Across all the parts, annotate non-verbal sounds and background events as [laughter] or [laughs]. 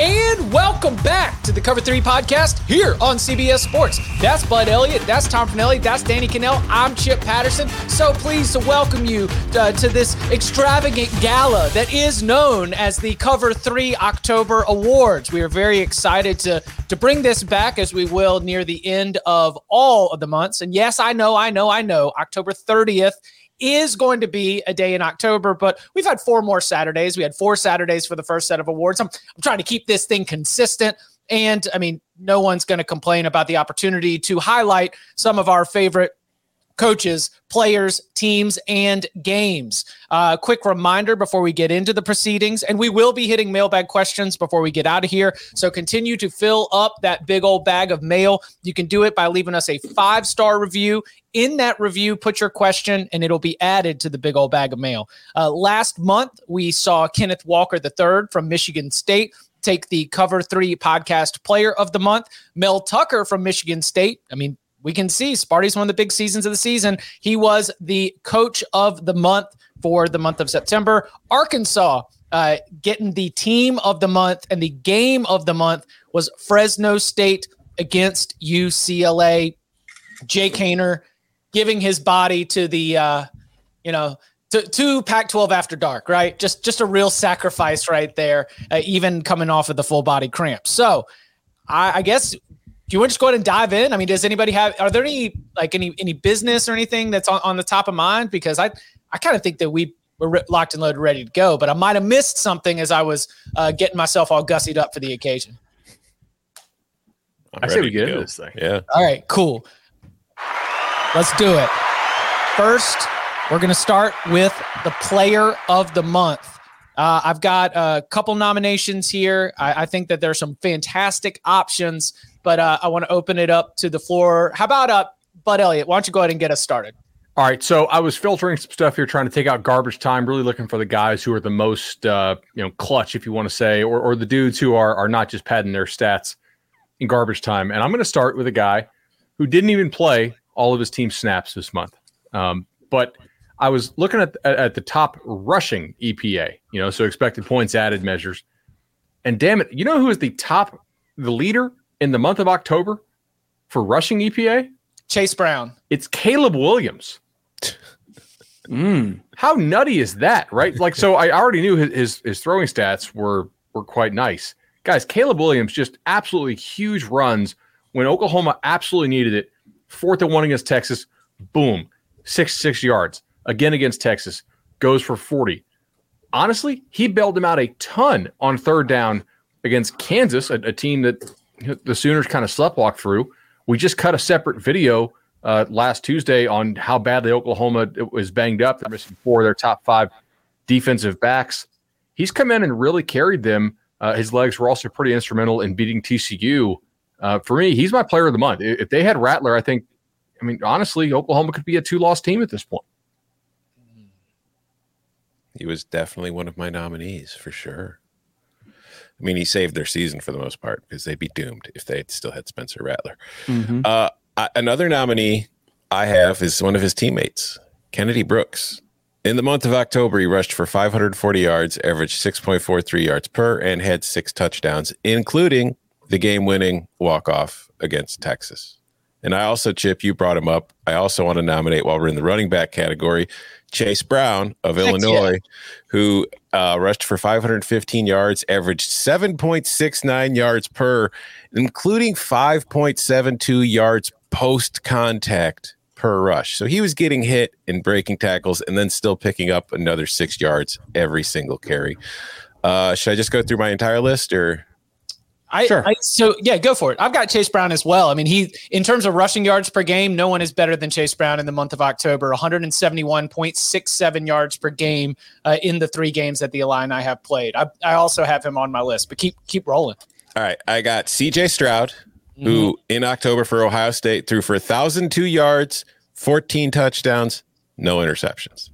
And welcome back to the Cover 3 podcast here on CBS Sports. That's Bud Elliott, that's Tom Fornelli, that's Danny Kanell, I'm Chip Patterson. So pleased to welcome you uh, to this extravagant gala that is known as the Cover 3 October Awards. We are very excited to, to bring this back as we will near the end of all of the months. And yes, I know, I know, I know, October 30th is going to be a day in October, but we've had four more Saturdays. We had four Saturdays for the first set of awards. I'm, I'm trying to keep this thing consistent. And I mean, no one's going to complain about the opportunity to highlight some of our favorite coaches, players, teams, and games. Uh, quick reminder before we get into the proceedings, and we will be hitting mailbag questions before we get out of here. So continue to fill up that big old bag of mail. You can do it by leaving us a five star review. In that review, put your question, and it'll be added to the big old bag of mail. Uh, last month, we saw Kenneth Walker III from Michigan State take the Cover Three Podcast Player of the Month. Mel Tucker from Michigan State. I mean, we can see Sparty's one of the big seasons of the season. He was the coach of the month for the month of September. Arkansas uh, getting the team of the month and the game of the month was Fresno State against UCLA. Jake Haener giving his body to the, uh, you know, to, to Pac-12 after dark, right? Just just a real sacrifice right there, uh, even coming off of the full body cramp. So I, I guess do you want to just go ahead and dive in? I mean, does anybody have? Are there any like any any business or anything that's on, on the top of mind? Because I I kind of think that we were locked and loaded, ready to go, but I might have missed something as I was uh, getting myself all gussied up for the occasion. i say we get into this thing. Yeah. All right. Cool. Let's do it. First, we're going to start with the player of the month. Uh, I've got a couple nominations here. I, I think that there's some fantastic options but uh, I want to open it up to the floor. How about uh, Bud Elliott? Why don't you go ahead and get us started? All right, so I was filtering some stuff here, trying to take out garbage time, really looking for the guys who are the most, uh, you know, clutch, if you want to say, or, or the dudes who are are not just padding their stats in garbage time. And I'm going to start with a guy who didn't even play all of his team snaps this month, um, but I was looking at, at at the top rushing EPA, you know, so expected points added measures, and damn it, you know who is the top, the leader in the month of October for rushing EPA? Chase Brown. It's Caleb Williams. Mm. How nutty is that, right? Like, so I already knew his, his, his throwing stats were were quite nice, guys. Caleb Williams just absolutely huge runs when Oklahoma absolutely needed it. Fourth and one against Texas, boom, six six yards again against Texas, goes for forty. Honestly, he bailed him out a ton on third down against Kansas, a, a team that the Sooners kind of sleptwalk through. We just cut a separate video uh, last Tuesday on how badly Oklahoma was banged up. They're missing four of their top five defensive backs. He's come in and really carried them. Uh, his legs were also pretty instrumental in beating TCU. Uh, for me, he's my player of the month. If they had Rattler, I think, I mean, honestly, Oklahoma could be a two loss team at this point. He was definitely one of my nominees for sure. I mean, he saved their season for the most part because they'd be doomed if they still had Spencer Rattler. Mm-hmm. Uh, I, another nominee I have is one of his teammates, Kennedy Brooks. In the month of October, he rushed for 540 yards, averaged 6.43 yards per, and had six touchdowns, including the game winning walk off against Texas. And I also, Chip, you brought him up. I also want to nominate while we're in the running back category, Chase Brown of Heck Illinois, yeah. who uh, rushed for 515 yards, averaged 7.69 yards per, including 5.72 yards post contact per rush. So he was getting hit and breaking tackles and then still picking up another six yards every single carry. Uh, should I just go through my entire list or? I, Sure. I so yeah, go for it. I've got Chase Brown as well. I mean, he in terms of rushing yards per game, no one is better than Chase Brown in the month of October. 171.67 yards per game uh, in the three games that the Illini have played. I, I also have him on my list, but keep keep rolling. All right, I got CJ Stroud, who in October for Ohio State threw for 1,002 yards, 14 touchdowns, no interceptions.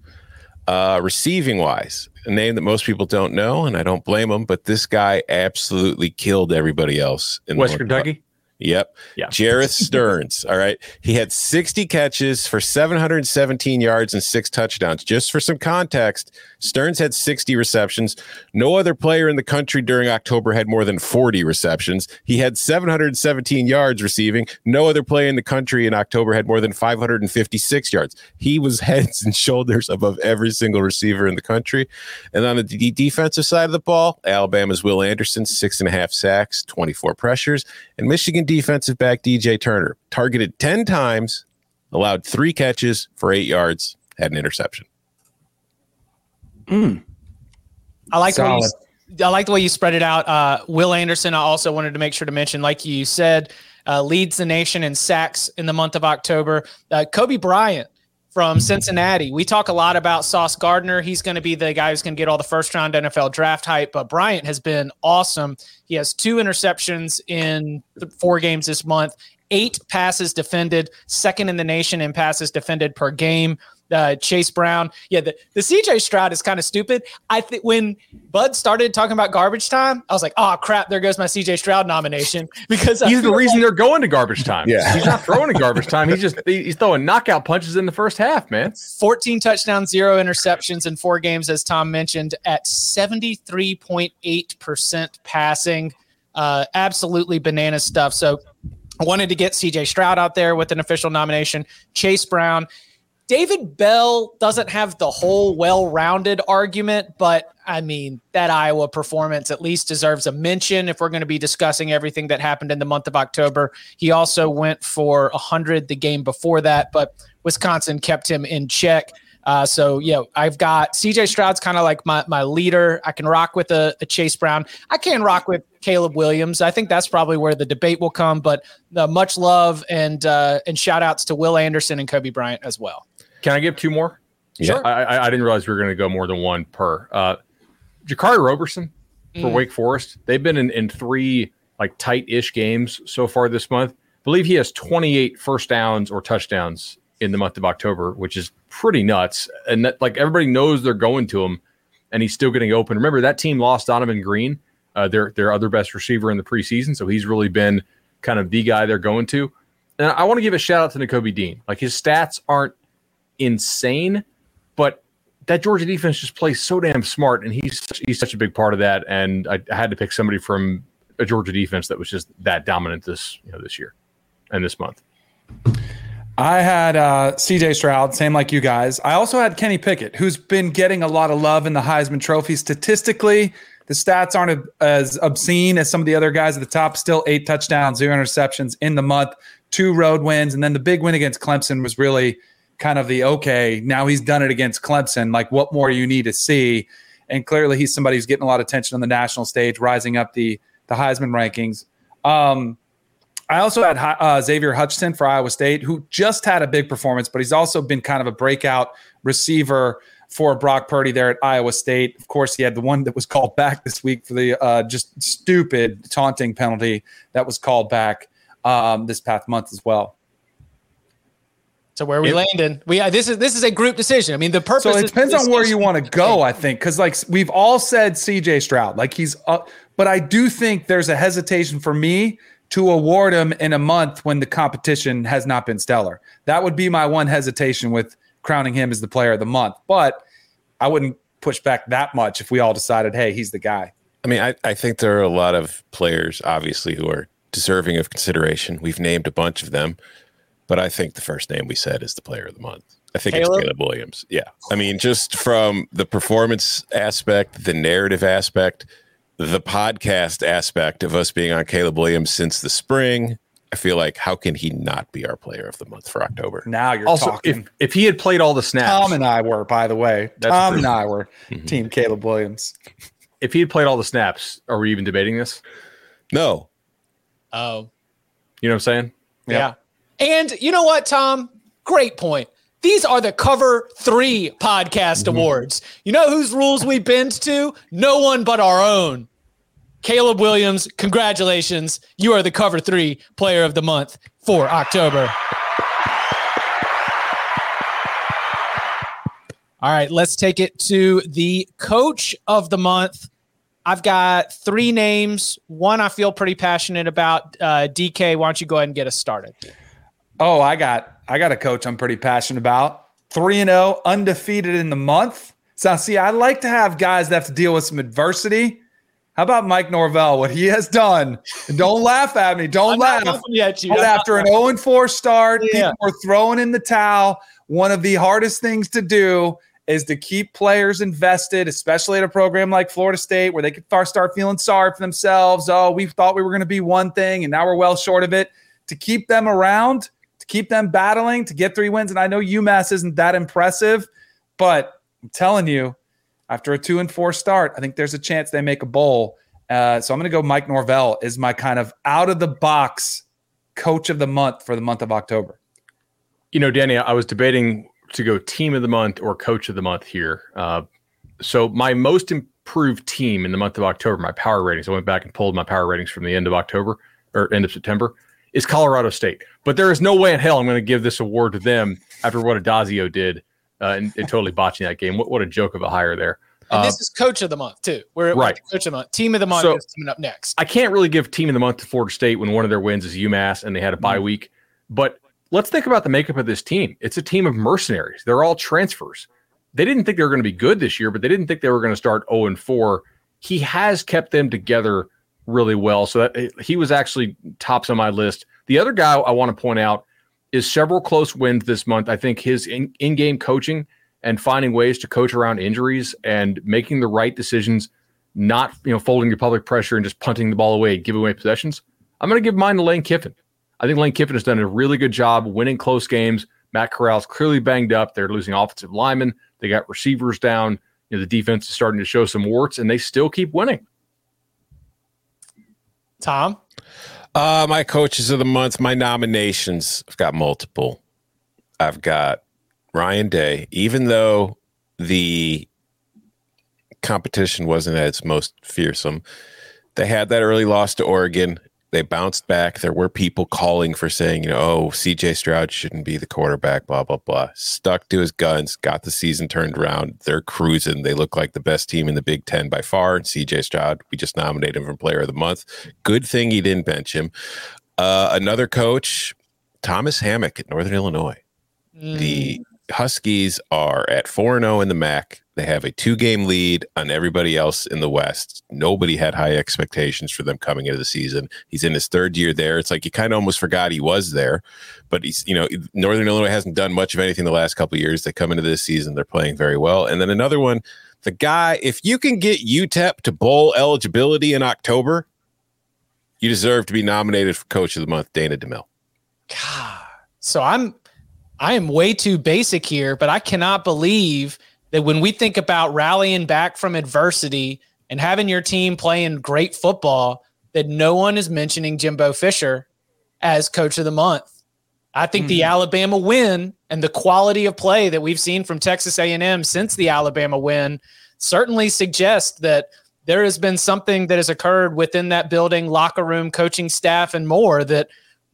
Uh, receiving wise, a name that most people don't know, and I don't blame them, but this guy absolutely killed everybody else in West Kentucky. Yep. Yeah. Jerreth [laughs] Sterns. All right. He had 60 catches for 717 yards and six touchdowns. Just for some context, Sterns had 60 receptions. No other player in the country during October had more than 40 receptions. He had 717 yards receiving. No other player in the country in October had more than 556 yards. He was [laughs] heads and shoulders above every single receiver in the country. And on the d- defensive side of the ball, Alabama's Will Anderson, six and a half sacks, 24 pressures, and Michigan defensive back DJ Turner targeted 10 times, allowed three catches for eight yards, had an interception. I like the way you, I like the way you spread it out. Uh, Will Anderson, I also wanted to make sure to mention, like you said, uh, leads the nation in sacks in the month of October. Uh, Coby Bryant from Cincinnati. We talk a lot about Sauce Gardner. He's going to be the guy who's going to get all the first round NFL draft hype, but Bryant has been awesome. He has two interceptions in four games this month, eight passes defended, second in the nation in passes defended per game. Uh, Chase Brown, yeah, the, the CJ Stroud is kind of stupid. I think when Bud started talking about garbage time, I was like, oh crap, there goes my CJ Stroud nomination [laughs] because He's the feel reason they're going to garbage time. Yeah. he's not throwing to garbage time. He's just he's throwing knockout punches in the first half, man. 14 touchdowns, zero interceptions in four games, as Tom mentioned, at 73.8% passing. Uh, absolutely banana stuff. So I wanted to get CJ Stroud out there with an official nomination. Chase Brown. David Bell doesn't have the whole well rounded argument, but I mean, that Iowa performance at least deserves a mention if we're going to be discussing everything that happened in the month of October. He also went for 100 the game before that, but Wisconsin kept him in check. Uh, so yeah, I've got CJ Stroud's kind of like my my leader. I can rock with a, a Chase Brown. I can rock with Caleb Williams. I think that's probably where the debate will come. But uh, much love and uh, and shout outs to Will Anderson and Coby Bryant as well. Can I give two more? Sure. I, I, I didn't realize we were going to go more than one per. Uh, Jaquarii Roberson for Mm. Wake Forest. They've been in, in three like tight-ish games so far this month. I believe he has 28 first downs or touchdowns in the month of October, which is pretty nuts. And that, like everybody knows they're going to him, and he's still getting open. Remember that team lost Donavon Greene, uh, their their other best receiver in the preseason, so he's really been kind of the guy they're going to. And I want to give a shout out to Nakobe Dean. Like his stats aren't insane, but that Georgia defense just plays so damn smart, and he's he's such a big part of that. And I, I had to pick somebody from a Georgia defense that was just that dominant this you know this year and this month. I had uh, CJ Stroud, same like you guys. I also had Kenny Pickett, who's been getting a lot of love in the Heisman Trophy. Statistically, the stats aren't as obscene as some of the other guys at the top. Still eight touchdowns, zero interceptions in the month, two road wins. And then the big win against Clemson was really kind of the okay, now he's done it against Clemson. Like, what more you need to see? And clearly, he's somebody who's getting a lot of attention on the national stage, rising up the, the Heisman rankings. Um, I also had uh, Xavier Hutchinson for Iowa State, who just had a big performance, but he's also been kind of a breakout receiver for Brock Purdy there at Iowa State. Of course, he had the one that was called back this week for the uh, just stupid taunting penalty that was called back um, this past month as well. So where are we It- landing? We uh, this is this is a group decision. I mean, the purpose. So it is- depends on where you want to go, I think, because like we've all said CJ Stroud, like he's up, but I do think there's a hesitation for me to award him in a month when the competition has not been stellar. That would be my one hesitation with crowning him as the player of the month. But I wouldn't push back that much if we all decided, hey, he's the guy. I mean, I, I think there are a lot of players, obviously, who are deserving of consideration. We've named a bunch of them. But I think the first name we said is the player of the month. I think Caleb? it's Caleb Williams. Yeah. I mean, just from the performance aspect, the narrative aspect, the podcast aspect of us being on Caleb Williams since the spring, I feel like how can he not be our player of the month for October? Now you're Also, talking. if, if he had played all the snaps, Tom and I were, by the way. That's Tom and I were Mhm. team Caleb Williams. if he had played all the snaps, are we even debating this? No. Oh, You know what I'm saying? yeah. And you know what, Tom? Great point. These are the Cover Three Podcast Awards. You know whose rules we bend to? No one but our own. Caleb Williams, congratulations. You are the Cover Three Player of the Month for October. All right, let's take it to the Coach of the Month. I've got three names. One I feel pretty passionate about. Uh, DK, why don't you go ahead and get us started? Oh, I got I got a coach I'm pretty passionate about. 3 and 0, undefeated in the month. So see, I like to have guys that have to deal with some adversity. How about Mike Norvell? What he has done. And don't laugh at me. Don't I'm laugh. you. But I'm after an 0 and 4 start, Yeah. people are throwing in the towel. One of the hardest things to do is to keep players invested, especially at a program like Florida State, where they could start feeling sorry for themselves. Oh, we thought we were going to be one thing, and now we're well short of it. To keep them around, keep them battling, to get three wins. And I know UMass isn't that impressive, but I'm telling you, after a two and four start, I think there's a chance they make a bowl. Uh, so I'm going to go Mike Norvell is my kind of out of the box coach of the month for the month of October. You know, Danny, I was debating to go team of the month or coach of the month here. Uh, so my most improved team in the month of October, my power ratings, I went back and pulled my power ratings from the end of October or end of September, is Colorado State. But there is no way in hell I'm going to give this award to them after what Addazio did uh, and, and totally botching that game. What, what a joke of a hire there. And Uh, this is Coach of the Month too. We're Right. Coach of the Month. Team of the Month So- is coming up next. I can't really give team of the month to Florida State when one of their wins is UMass and they had a bye week. But let's think about the makeup of this team. It's a team of mercenaries. They're all transfers. They didn't think they were going to be good this year, but they didn't think they were going to start 0 and 4. He has kept them together really well. So that he was actually tops on my list. The other guy I want to point out is several close wins this month. I think his in, in-game coaching and finding ways to coach around injuries and making the right decisions not you know folding your public pressure and just punting the ball away, giving away possessions. I'm going to give mine to Lane Kiffin. I think Lane Kiffin has done a really good job winning close games. Matt Corral's clearly banged up. They're losing offensive linemen. They got receivers down. You know, the defense is starting to show some warts, and they still keep winning. Tom. Uh, my coaches of the month, my nominations, I've got multiple. I've got Ryan Day, even though the competition wasn't at its most fearsome, they had that early loss to Oregon. They bounced back. There were people calling for saying, you know, oh, CJ Stroud shouldn't be the quarterback, blah, blah, blah. Stuck to his guns, got the season turned around. They're cruising. They look like the best team in the Big Ten by far. And CJ Stroud, we just nominated him for player of the month. Good thing he didn't bench him. Uh, another coach, Thomas Hammock at Northern Illinois. The Huskies are at 4 0 in the MAC. They have a two game lead on everybody else in the West. Nobody had high expectations for them coming into the season. He's in his third year there. It's like you kind of almost forgot he was there, but he's, you know, Northern Illinois hasn't done much of anything the last couple years. They come into this season, they're playing very well. And then another one, the guy, if you can get UTEP to bowl eligibility in October, you deserve to be nominated for Coach of the Month, Dana Dimel. God. So I'm I am way too basic here, but I cannot believe that when we think about rallying back from adversity and having your team playing great football, that no one is mentioning Jimbo Fisher as coach of the month. I think the hmm. Alabama win and the quality of play that we've seen from Texas A&M since the Alabama win certainly suggests that there has been something that has occurred within that building, locker room, coaching staff, and more that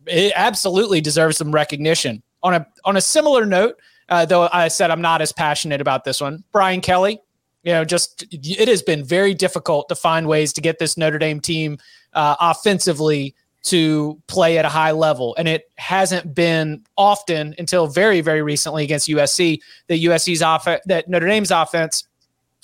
it absolutely deserves some recognition. On a on a similar note, uh, though I said I'm not as passionate about this one, Brian Kelly. You know, just it has been very difficult to find ways to get this Notre Dame team uh, offensively to play at a high level, and it hasn't been often until very very recently against USC that USC's offense that Notre Dame's offense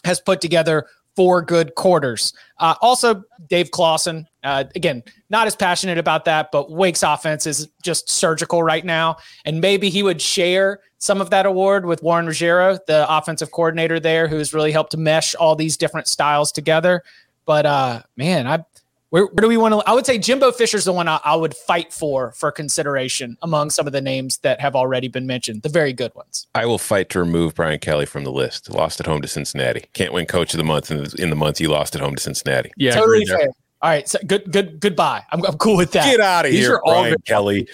has put together four good quarters. Uh, also, Dave Clawson, Uh, again, not as passionate about that, but Wake's offense is just surgical right now. And maybe he would share some of that award with Warren Ruggiero, the offensive coordinator there, who's really helped to mesh all these different styles together. But uh, man, I where, where do we want to? I would say Jimbo Fisher's the one I, I, would fight for for consideration among some of the names that have already been mentioned, the very good ones. I will fight to remove Brian Kelly from the list. Lost at home to Cincinnati. Can't win Coach of the Month in the, in the month you lost at home to Cincinnati. Yeah, totally fair. All right, so good, good, goodbye. I'm, I'm cool with that. Get out of here. These here, Brian Kelly.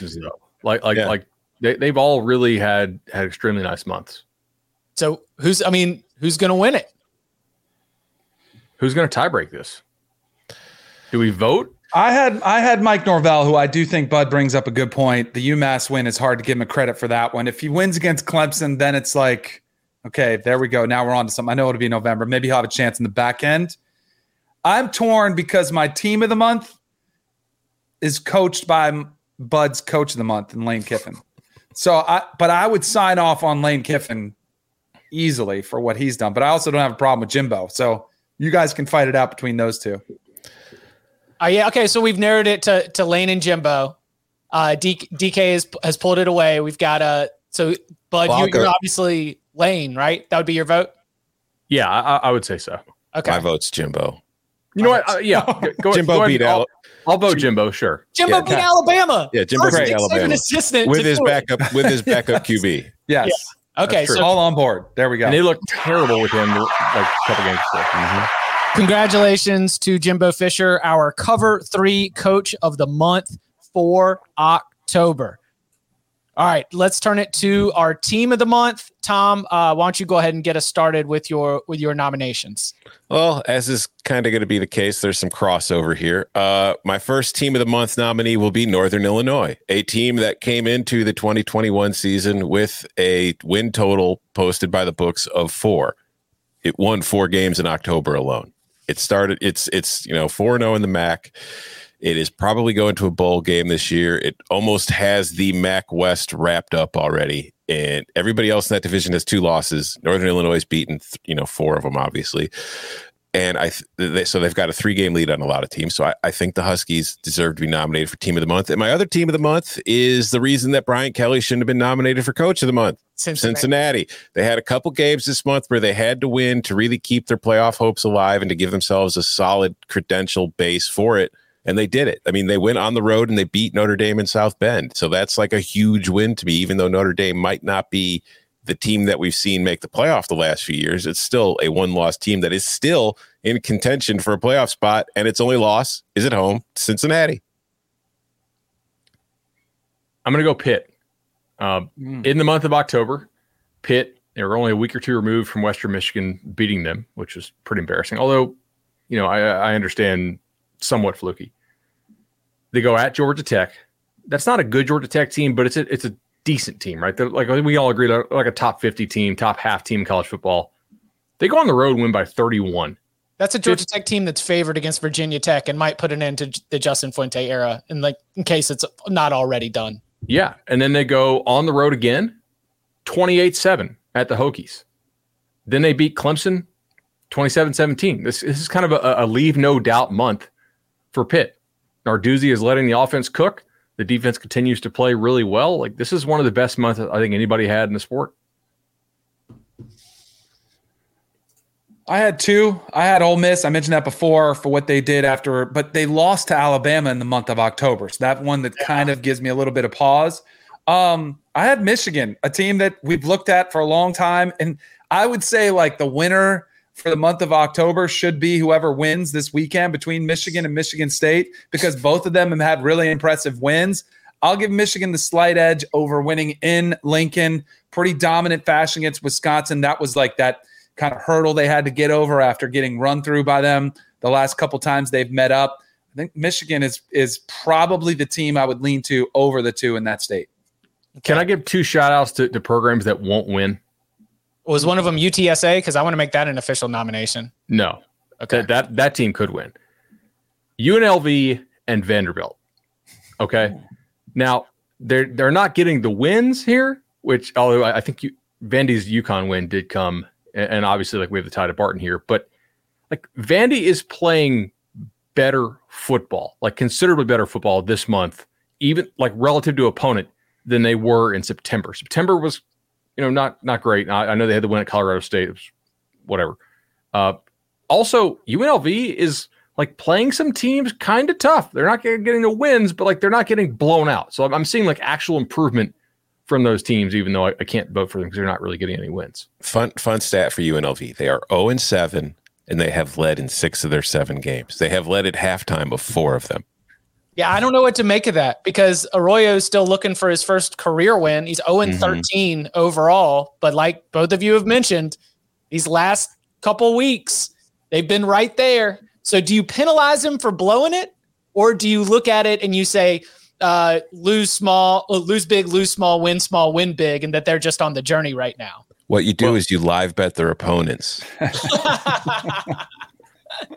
Like, like, yeah. like they, they've all really had had extremely nice months. So who's? I mean, who's going to win it? Who's going to tiebreak this? Do we vote? I had I had Mike Norvell, who I do think Bud brings up a good point. The UMass win is hard to give him a credit for that one. If he wins against Clemson, then it's like, okay, there we go. Now we're on to something. I know it'll be November. Maybe he'll have a chance in the back end. I'm torn because my team of the month is coached by Bud's coach of the month and Lane Kiffin. So I but I would sign off on Lane Kiffin easily for what he's done. But I also don't have a problem with Jimbo. So you guys can fight it out between those two. Uh, yeah. Okay. So we've narrowed it to to Lane and Jimbo. Uh, D, DK has has pulled it away. We've got a uh, so Bud. You, are obviously Lane, right? That would be your vote. Yeah, I, I would say so. Okay. My vote's Jimbo. You know what? Uh, yeah, [laughs] go, Jimbo go beat Al- I'll, I'll vote Jimbo. Sure. Jimbo yeah, beat Alabama. Yeah, Jimbo beat Alabama with his backup with his [laughs] backup QB. yes. Yeah. Okay, so all on board. There we go. And they looked terrible with him like a couple games before. Mm-hmm. Congratulations to Jimbo Fisher, our cover three coach of the month for October. All right, let's turn it to our team of the month. Tom, uh, why don't you go ahead and get us started with your with your nominations? Well, as is kind of going to be the case, there's some crossover here. Uh, my first team of the month nominee will be Northern Illinois, a team that came into the 2021 season with a win total posted by the books of four. It won four games in October alone. It started. It's it's you know four zero oh in the MAC. It is probably going to a bowl game this year. It almost has the MAC West wrapped up already, and everybody else in that division has two losses. Northern Illinois has beaten you know four of them, obviously and I they, so they've got a three game lead on a lot of teams. So I, I, think the Huskies deserve to be nominated for Team of the Month. And my other Team of the Month is the reason that Brian Kelly shouldn't have been nominated for Coach of the Month. Cincinnati. Cincinnati. They had a couple games this month where they had to win to really keep their playoff hopes alive and to give themselves a solid credential base for it. And they did it. I mean, they went on the road and they beat Notre Dame in South Bend. So that's like a huge win to me, even though Notre Dame might not be the team that we've seen make the playoff the last few years. It's still a one loss team that is still in contention for a playoff spot, and its only loss is at home, Cincinnati. I'm going to go Pitt. Um, mm. In the month of October, Pitt, they were only a week or two removed from Western Michigan beating them, which was pretty embarrassing. Although, you know, I, I understand somewhat fluky. They go at Georgia Tech. That's not a good Georgia Tech team, but it's a it's a decent team, right? They're like we all agree, like a top 50 team, top half team in college football. They go on the road and win by 31. That's a Georgia Tech team that's favored against Virginia Tech and might put an end to the Justin Fuente era, in like in case it's not already done. Yeah, and then they go on the road again, 28-7 at the Hokies. Then they beat Clemson 27-17. This, this is kind of a, a leave no doubt month for Pitt. Narduzzi is letting the offense cook. The defense continues to play really well. Like this is one of the best months I think anybody had in the sport. I had two. I had Ole Miss. I mentioned that before for what they did after, but they lost to Alabama in the month of October. So that one that yeah. kind of gives me a little bit of pause. Um, I had Michigan, a team that we've looked at for a long time, and I would say like the winner for the month of October should be whoever wins this weekend between Michigan and Michigan State because both of them have had really impressive wins. I'll give Michigan the slight edge over winning in Lincoln. Pretty dominant fashion against Wisconsin. That was like that kind of hurdle they had to get over after getting run through by them the last couple times they've met up. I think Michigan is is probably the team I would lean to over the two in that state. Can I give two shout outs to, to programs that won't win? Was one of them UTSA? Because I want to make that an official nomination. No. Okay. That, that that team could win. UNLV and Vanderbilt. Okay. Now they're they're not getting the wins here, which although I think you, Vandy's UConn win did come, and, and obviously like we have the tie to Barton here, but like Vandy is playing better football, like considerably better football this month, even like relative to opponent than they were in September. September was, you know, not not great. I, I know they had the win at Colorado State, whatever. Uh, also, UNLV is like playing some teams kind of tough. They're not getting the wins, but like they're not getting blown out. So I'm, I'm seeing like actual improvement from those teams, even though I, I can't vote for them because they're not really getting any wins. Fun fun stat for UNLV: they are 0 and 7, and they have led in six of their seven games. They have led at halftime of four of them. Yeah, I don't know what to make of that because Arroyo is still looking for his first career win. He's 0 and 13 mm-hmm. overall, but like both of you have mentioned, these last couple weeks they've been right there. So do you penalize him for blowing it, or do you look at it and you say uh, lose small, uh, lose big, lose small, win small, win big, and that they're just on the journey right now? What you do well, is you live bet their opponents. [laughs] [laughs]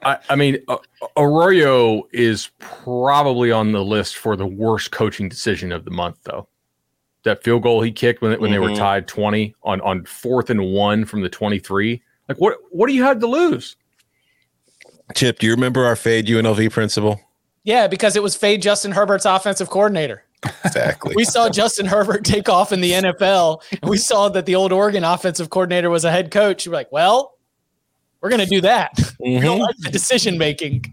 I, I, mean, uh, Arroyo is probably on the list for the worst coaching decision of the month, though. That field goal he kicked when, when mm-hmm. they were mm-hmm. tied 20 on, on fourth and one from the 23. Like, what, what do you have to lose? Chip, do you remember our fade UNLV principal? Yeah, because it was fade Justin Herbert's offensive coordinator. Exactly. we saw Justin Herbert take off in the NFL, and we saw that the old Oregon offensive coordinator was a head coach. We're like, well, we're going to do that. [laughs] Mm-hmm. like the decision making,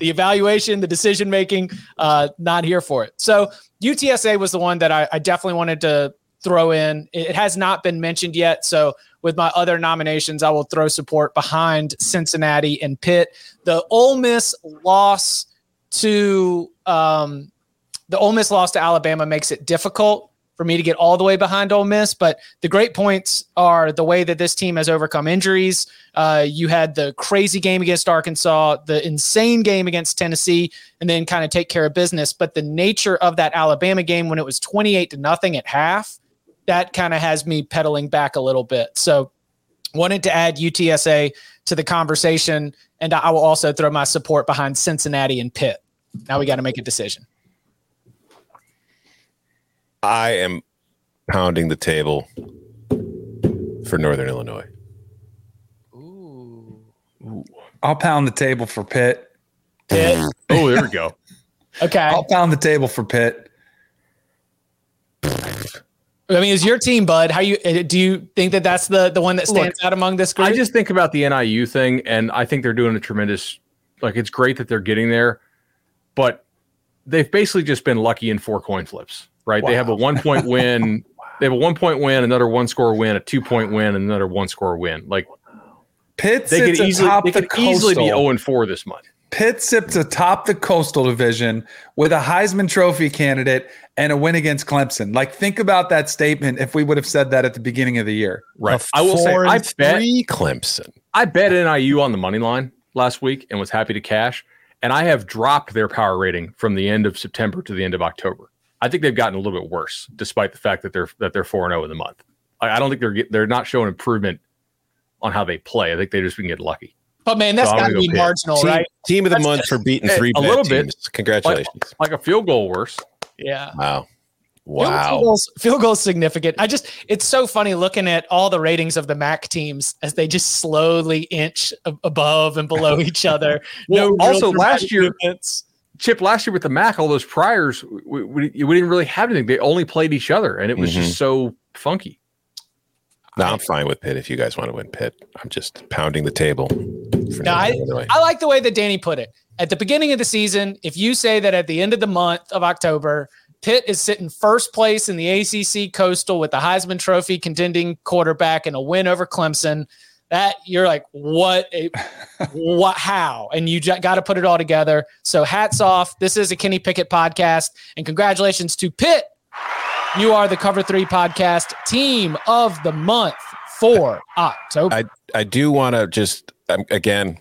the evaluation, the decision making. Uh, not here for it. So UTSA was the one that I, I definitely wanted to throw in. It has not been mentioned yet. So with my other nominations, I will throw support behind Cincinnati and Pitt. The Ole Miss loss to um, the Ole Miss loss to Alabama makes it difficult for me to get all the way behind Ole Miss. But the great points are the way that this team has overcome injuries. Uh, you had the crazy game against Arkansas, the insane game against Tennessee, and then kind of take care of business. But the nature of that Alabama game when it was 28 to nothing at half, that kind of has me pedaling back a little bit. So wanted to add UTSA to the conversation. And I will also throw my support behind Cincinnati and Pitt. Now we got to make a decision. I am pounding the table for Northern Illinois. Ooh. Ooh. I'll pound the table for Pitt. Pitt. oh, there we go. [laughs] Okay. I'll pound the table for Pitt. I mean, is your team, Bud? How you uh, do you think that that's the the one that stands Look, out among this group? I just think about the NIU thing, and I think they're doing a tremendous. Like, it's great that they're getting there, but they've basically just been lucky in four coin flips right? Wow. They have a one point [laughs] win. wow. They have a one point win, another one score win, a two point win, and another one score win. Like Pitt they could easily they could the easily be zero oh and four this month. Pitt sits atop the Coastal Division with a Heisman Trophy candidate and a win against Clemson. Like, think about that statement if we would have said that at the beginning of the year. Right. I will say, I bet Clemson. I bet NIU on the money line last week and was happy to cash. And I have dropped their power rating from the end of September to the end of October. I think they've gotten a little bit worse, despite the fact that they're that they're four and zero oh in the month. I, I, don't think they're they're not showing improvement on how they play. I think they just can get lucky. But man, that's so got to be marginal, team, right? Team of the that's month for beating three a little teams. bit. Congratulations! Like, like, a field goal worse. Yeah. Wow. Wow. Field goals, field goals significant. I just, it's so funny looking at all the ratings of the MAC teams as they just slowly inch above and below each other. [laughs] well, no also last year, movements. Chip last year with the Mac, all those priors, we, we, we, didn't really have anything. They only played each other, and it was mm-hmm. just so funky. No, I'm fine with Pitt if you guys want to win Pitt. I'm just pounding the table. No, I, I like the way that Danny put it. At the beginning of the season, if you say that at the end of the month of October, Pitt is sitting first place in the ACC Coastal with the Heisman Trophy contending quarterback and a win over Clemson – that you're like what a, [laughs] what how? And you got to put it all together. So hats off. This is a kenny pickett podcast and congratulations to pitt. You are the cover three podcast team of the month for october. I i do want to just um, again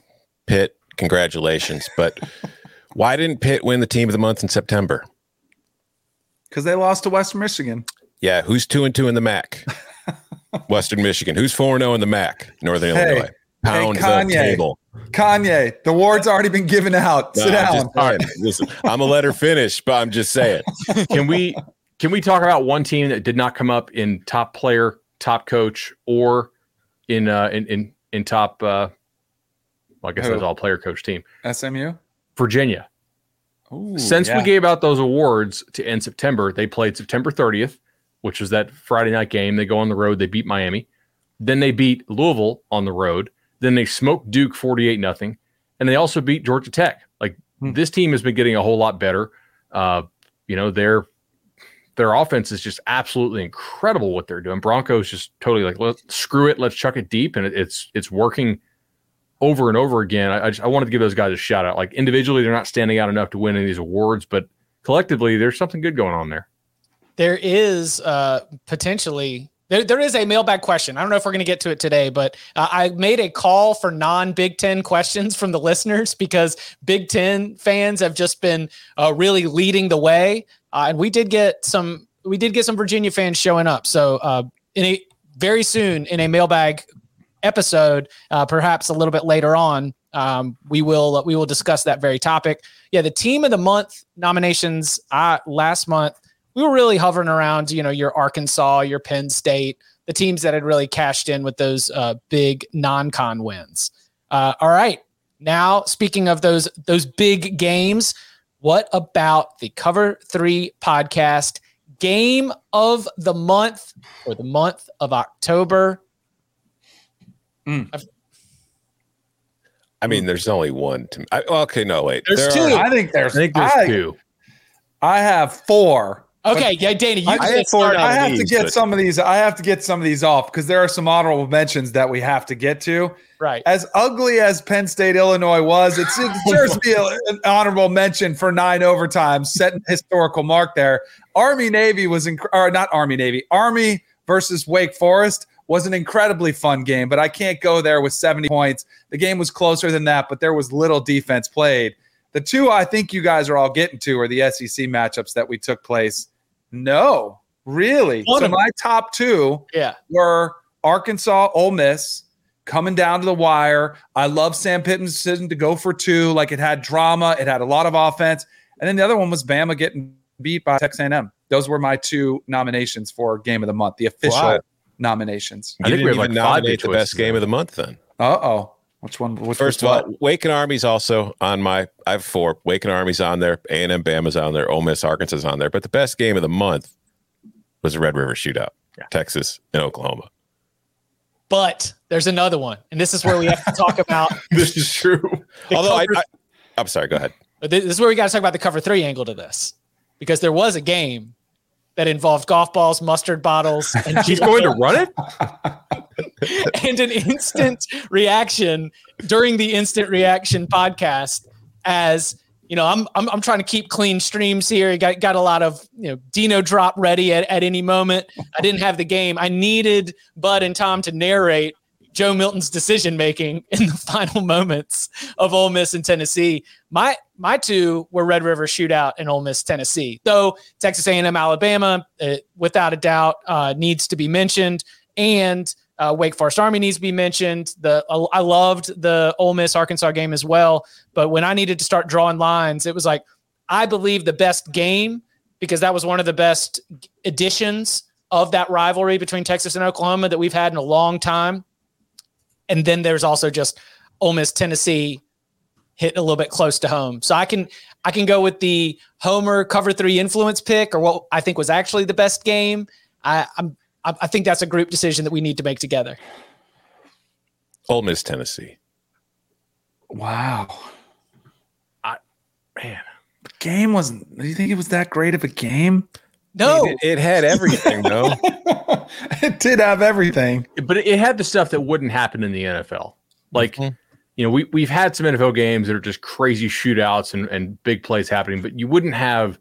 pitt congratulations but [laughs] why didn't pitt win the team of the month in september? Because they lost to western michigan. Yeah who's two and two in the mac [laughs] Western Michigan. Who's 4 0 in the MAC? Northern hey, Illinois. Pound hey, Kanye, the table. Kanye, the award's already been given out. Sit no, down. I'm, just, listen, I'm a letter finish, but I'm just saying. [laughs] Can we can we talk about one team that did not come up in top player, top coach, or in uh in in, in top uh well, I guess Who? that's all player coach team. SMU? Virginia. Ooh, Since yeah. we gave out those awards to end September, they played September 30th, which was that Friday night game. They go on the road, they beat Miami. Then they beat Louisville on the road. Then they smoked Duke 48 nothing, and they also beat Georgia Tech. Like Hmm. this team has been getting a whole lot better. Uh, you know, their their offense is just absolutely incredible what they're doing. Broncos just totally like let's screw it, let's chuck it deep, and it, it's it's working over and over again. I, I just I wanted to give those guys a shout out. Like individually, they're not standing out enough to win any of these awards, but collectively, there's something good going on there. There is uh, potentially there, there is a mailbag question. I don't know if we're going to get to it today, but uh, I made a call for non Big Ten questions from the [laughs] listeners because Big Ten fans have just been uh, really leading the way, uh, and we did get some we did get some Virginia fans showing up. So uh, in a very soon in a mailbag episode, uh, perhaps a little bit later on, um, we will we will discuss that very topic. Yeah, the team of the month nominations uh, last month we were really hovering around, you know, your Arkansas, your Penn State, the teams that had really cashed in with those uh, big non-con wins. Uh, all right, now speaking of those those big games, what about the Cover Three podcast game of the month or the month of October? I mean, there's only one. To, I, okay, no, wait. There's There two. are- I think there's. I think there's I, two. I have four. Okay, yeah, Dana, you I, get had four I have to get but- some of these. I have to get some of these off because there are some honorable mentions that we have to get to. right. As ugly as Penn State Illinois was, it's, it [laughs] deserves to be a- an honorable mention for nine overtimes, setting a historical mark there. Army Navy was, inc- or not Army Navy, Army versus Wake Forest was an incredibly fun game, but I can't go there with 70 points. The game was closer than that, but there was little defense played. The two I think you guys are all getting to are the SEC matchups that we took place. No, really. One so of my top two Yeah. were Arkansas, Ole Miss coming down to the wire. I love Sam Pittman's decision to go for two. Like it had drama, it had a lot of offense, and then the other one was Bama getting beat by Texas A&M. Those were my two nominations for Game of the Month, the official Wow. nominations. I You think we didn't have even like five nominate the best game of the month then. Uh oh, which one? Which First was of all, what? Wake and Army's also on my. I have four. Wake and Army's on there. A and M Bama's on there. Ole Miss Arkansas's on there. But the best game of the month was the Red River Shootout, Texas and Oklahoma. But there's another one, and this is where we have to talk about. [laughs] This is true. the Although I, cover- I, I'm sorry. Go ahead. But This is where we got to talk about the cover three angle to this, because there was a game that involved golf balls, mustard bottles, and [laughs] He's going to run it. [laughs] [laughs] and an instant reaction during the instant reaction podcast. As you know, I'm I'm, I'm trying to keep clean streams here. Got got a lot of you know Dino drop ready at, at any moment. I didn't have the game. I needed Bud and Tom to narrate Joe Milton's decision making in the [laughs] final moments of Ole Miss and Tennessee. My my two were Red River Shootout and Ole Miss Tennessee. Though Texas A&M Alabama, uh, without a doubt, uh, needs to be mentioned, and uh, Wake Forest Army needs to be mentioned. The I loved the Ole Miss Arkansas game as well, but when I needed to start drawing lines, it was like I believe the best game because that was one of the best additions of that rivalry between Texas and Oklahoma that we've had in a long time. And then there's also just Ole Miss Tennessee hit a little bit close to home. So I can I can go with the Homer cover three influence pick or what I think was actually the best game. I, I'm I I think that's a group decision that we need to make together. Ole Miss Tennessee. Wow, Man, the game wasn't. Do you think it was that great of a game? No, It, it had everything though. [laughs] it did have everything. but it had the stuff that wouldn't happen in the NFL. Like, Mhm. you know, we we've had some NFL games that are just crazy shootouts and, and big plays happening, but you wouldn't have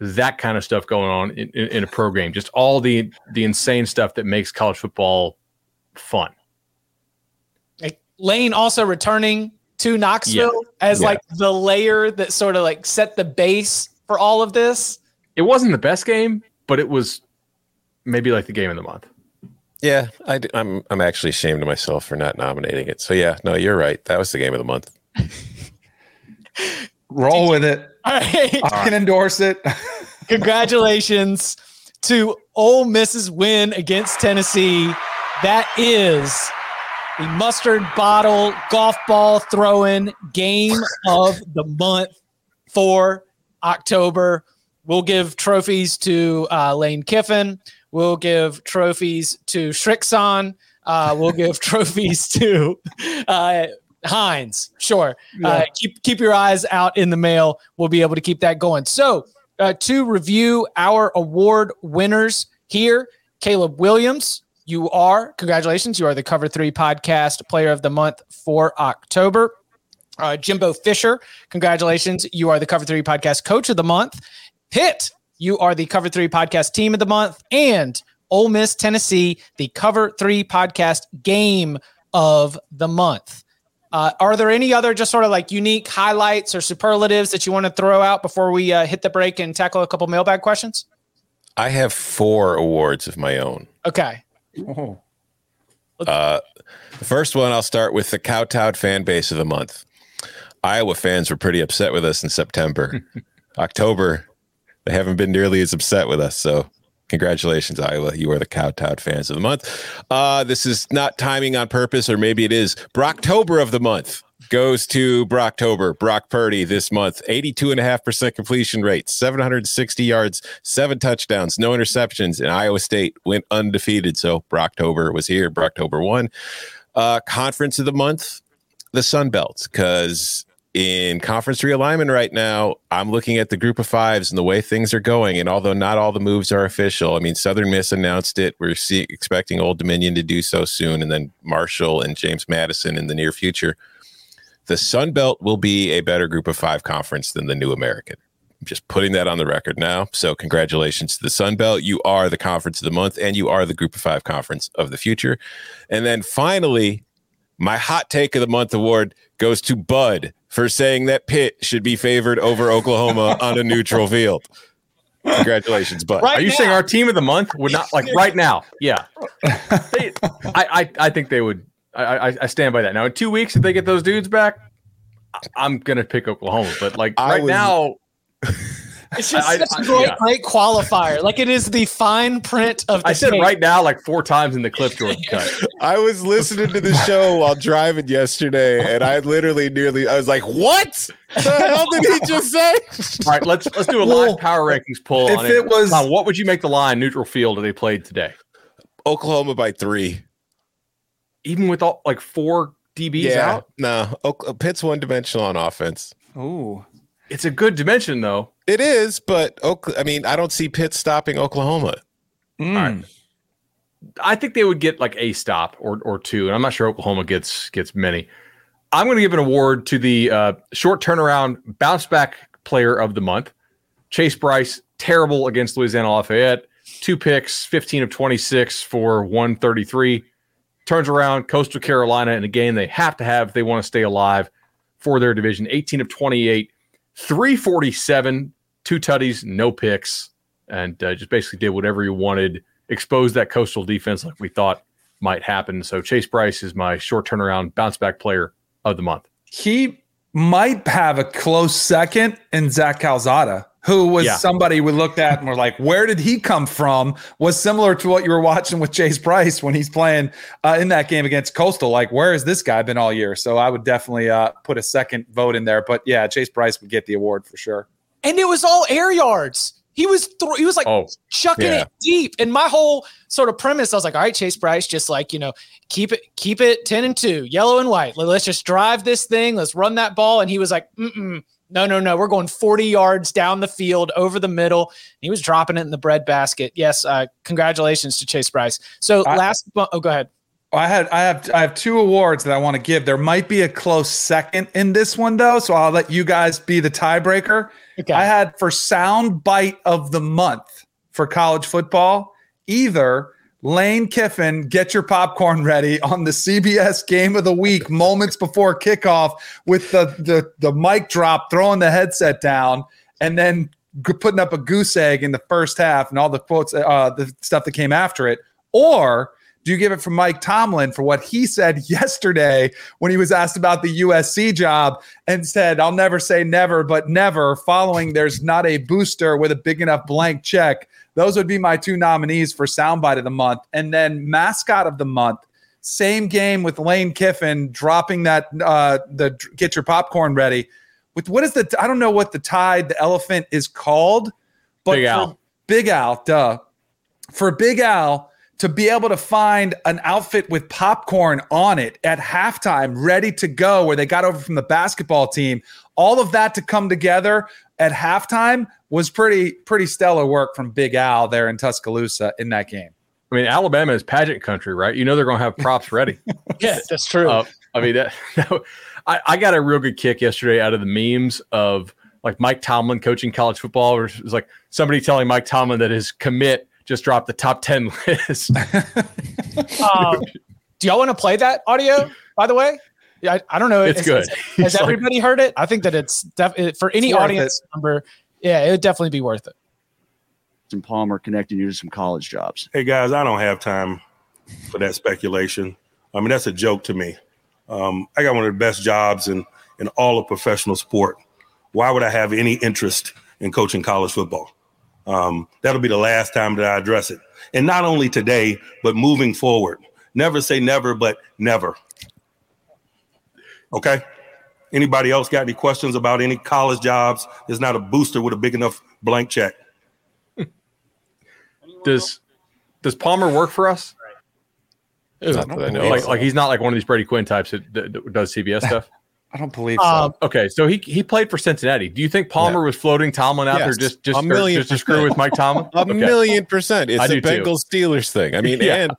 that kind of stuff going on in, in, in a pro game. Just all the the insane stuff that makes college football fun. Lane also returning to Knoxville as Yeah. like the layer that sort of like set the base for all of this. It wasn't the best game, but it was maybe like the game of the month. yeah, I, am I'm, I'm actually ashamed of myself for not nominating it. So yeah, no, you're right. That was the game of the month. [laughs] Roll with it. All right. I can endorse it. [laughs] Congratulations to Ole Miss's win against Tennessee. That is the mustard bottle golf ball throwing game of the month for October. We'll give trophies to uh, Lane Kiffin. We'll give trophies to Srixon. Uh, we'll give [laughs] trophies to uh, Heinz. Sure. Uh, keep keep your eyes out in the mail. We'll be able to keep that going. So uh, to review our award winners here, Caleb Williams. You are congratulations. You are the Cover Three Podcast Player of the Month for October. Uh, Jimbo Fisher, congratulations. You are the Cover Three Podcast Coach of the Month. Pitt, you are the Cover Three Podcast Team of the Month. And Ole Miss, Tennessee, the Cover Three Podcast Game of the Month. Uh, are there any other just sort of like unique highlights or superlatives that you want to throw out before we uh, hit the break and tackle a couple mailbag questions? I have four awards of my own. Okay. Oh. Uh, the first one, I'll start with the Kowtown fan base of the month. Iowa fans were pretty upset with us in September. [laughs] October, they haven't been nearly as upset with us. So, congratulations, Iowa. You are the Kowtown fans of the month. Uh, this is not timing on purpose, or maybe it is. Brocktober of the month goes to Brocktober, Brock Purdy this month. 82.5% completion rate, 760 yards, seven touchdowns, no interceptions, and Iowa State went undefeated. So Brocktober was here, Brocktober won. Uh, conference of the month, the Sun Belt, because in conference realignment right now, I'm looking at the group of fives and the way things are going. And although not all the moves are official, I mean, Southern Miss announced it. We're see, expecting Old Dominion to do so soon, and then Marshall and James Madison in the near future the Sun Belt will be a better group of five conference than the New American. I'm just putting that on the record now. So, congratulations to the Sun Belt. You are the conference of the month and you are the group of five conference of the future. And then finally, my hot take of the month award goes to Bud for saying that Pitt should be favored over Oklahoma [laughs] on a neutral field. Congratulations, but Right are you now. saying our team of the month would not like right now? Yeah, [laughs] they, I, I I think they would I, I, stand by that. Now, in two weeks, if they get those dudes back, I'm gonna pick Oklahoma. But like right was, now, [laughs] it's just I, such a great, yeah. great qualifier. Like it is the fine print of. I said tape. right now like four times in the clip Jordan cut. [laughs] I was listening to the show while driving yesterday, and I literally nearly I was like, "What the hell did he just say?" All right, let's let's do a well, live power rankings poll. If it, it was, Tom, what would you make the line neutral field if they played today? Oklahoma by three even with all like four DBs yeah, out? No, Pitt's one dimensional on offense. Oh, it's a good dimension though. It is, but I mean, I don't see Pitt stopping Oklahoma. Mm. I think they would get like a stop or or two, and I'm not sure Oklahoma gets gets many. I'm going to give an award to the uh, short turnaround bounce back player of the month, Chase Brice. Terrible against Louisiana Lafayette. Two picks, 15 of 26 for 133 turns around Coastal Carolina in a game they have to have if they want to stay alive for their division. 18 of 28, 347, two tutties, no picks, and uh, just basically did whatever he wanted. Exposed that Coastal defense like we thought might happen. So Chase Brice is my short turnaround bounce back player of the month. He might have a close second in Zach Calzada who was yeah. somebody we looked at and we're like, where did he come from? Was similar to what you were watching with Chase Brice when he's playing uh, in that game against Coastal. Like, where has this guy been all year? So I would definitely uh, put a second vote in there. But yeah, Chase Brice would get the award for sure. And it was all air yards. He was th- he was like oh, chucking yeah. it deep. And my whole sort of premise, I was like, all right, Chase Brice, just like you know, keep it keep it ten and two, yellow and white. Let's just drive this thing. Let's run that ball. And he was like, mm no, no, no. We're going 40 yards down the field over the middle. He was dropping it in the bread basket. Yes, uh, congratulations to Chase Brice. So I, last, oh, go ahead. I had, I have, I have two awards that I want to give. There might be a close second in this one though, so I'll let you guys be the tiebreaker. Okay. I had for sound bite of the month for college football either Lane Kiffin, get your popcorn ready on the CBS game of the week, moments before kickoff, with the, the, the mic drop, throwing the headset down, and then putting up a goose egg in the first half and all the quotes, uh, the stuff that came after it. Or do you give it from Mike Tomlin for what he said [laughs] yesterday when he was asked about the USC job and said, I'll never say never, but never, following there's not a booster with a big enough blank check those would be my two nominees for soundbite of the month. And then mascot of the month, same game with Lane Kiffin dropping that uh, the get your popcorn ready. With what is the I don't know what the tide the elephant is called, but Big Al. Big Al, duh. For Big Al to be able to find an outfit with popcorn on it at halftime, ready to go, where they got over from the basketball team, all of that to come together at halftime was pretty pretty stellar work from Big Al there in Tuscaloosa in that game. I mean, Alabama is pageant country, right? You know they're going to have props ready. [laughs] Yeah, that's true. Uh, I mean, [laughs] that, I, I got a real good kick yesterday out of the memes of like Mike Tomlin coaching college football. or it was like somebody telling Mike Tomlin that his commit just dropped the top 10 [laughs] list. [laughs] Um, [laughs] do y'all want to play that audio? By the way, yeah, I, I don't know. It's Has- good. Has, has It's like- everybody heard it? I think that it's def- for any It's worth audience member. Yeah, it would definitely be worth it. and Palmer connecting you to some college jobs. Hey guys, I don't have time for that speculation. I mean, that's a joke to me. Um, I got one of the best jobs in in all of professional sport. Why would I have any interest in coaching college football? Um, that'll be the last time that I address it, and not only today, but moving forward. Never say never, but never. Okay. Anybody else got any questions about any college jobs? There's not a booster with a big enough blank check. does does Palmer work for us? Not that I know. Like, like he's not like one of these Brady Quinn types that, that, that does CBS [laughs] stuff. I don't believe so. Um, Okay, so he he played for Cincinnati. Do you think Palmer was floating Tomlin out there just just a million just to screw with Mike Tomlin? [laughs] A Okay. million percent. It's I a do. Bengals Steelers thing. I mean, [laughs] Yeah. and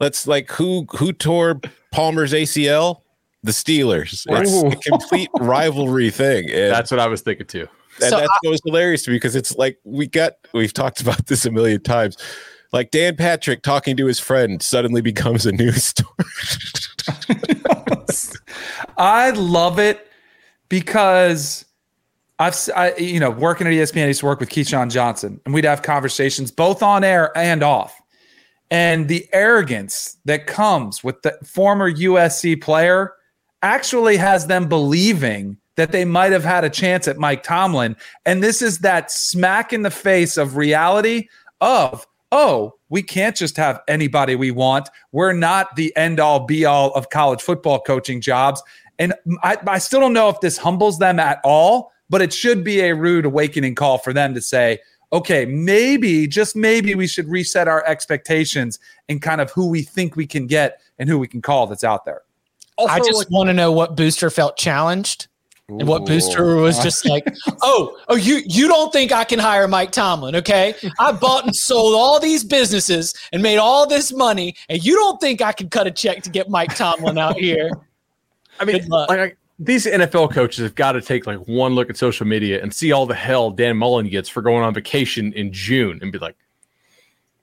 let's like who who tore Palmer's ACL? The Steelers. It's Ooh. a complete [laughs] rivalry thing. And, That's what I was thinking too. and So that's what was hilarious to me because it's like we got we've talked about this a million times. Like Dan Patrick talking to his friend suddenly becomes a news story. I love it because I've I, you know working at ESPN, I used to work with Keyshawn Johnson, and we'd have conversations both on air and off. And the arrogance that comes with the former USC player actually has them believing that they might have had a chance at Mike Tomlin. And this is that smack in the face of reality of, oh, we can't just have anybody we want. We're not the end all be all of college football coaching jobs. And I, I still don't know if this humbles them at all, but it should be a rude awakening call for them to say, okay, maybe, just maybe we should reset our expectations and kind of who we think we can get and who we can call that's out there. I just want to know what Booster felt challenged. And what Booster was just like, [laughs] oh, oh, you you don't think I can hire Mike Tomlin, okay? I bought and sold all these businesses and made all this money, and you don't think I can cut a check to get Mike Tomlin out here? I mean, like I- these NFL coaches have got to take like one look at social media and see all the hell Dan Mullen gets for going on vacation in June and be like,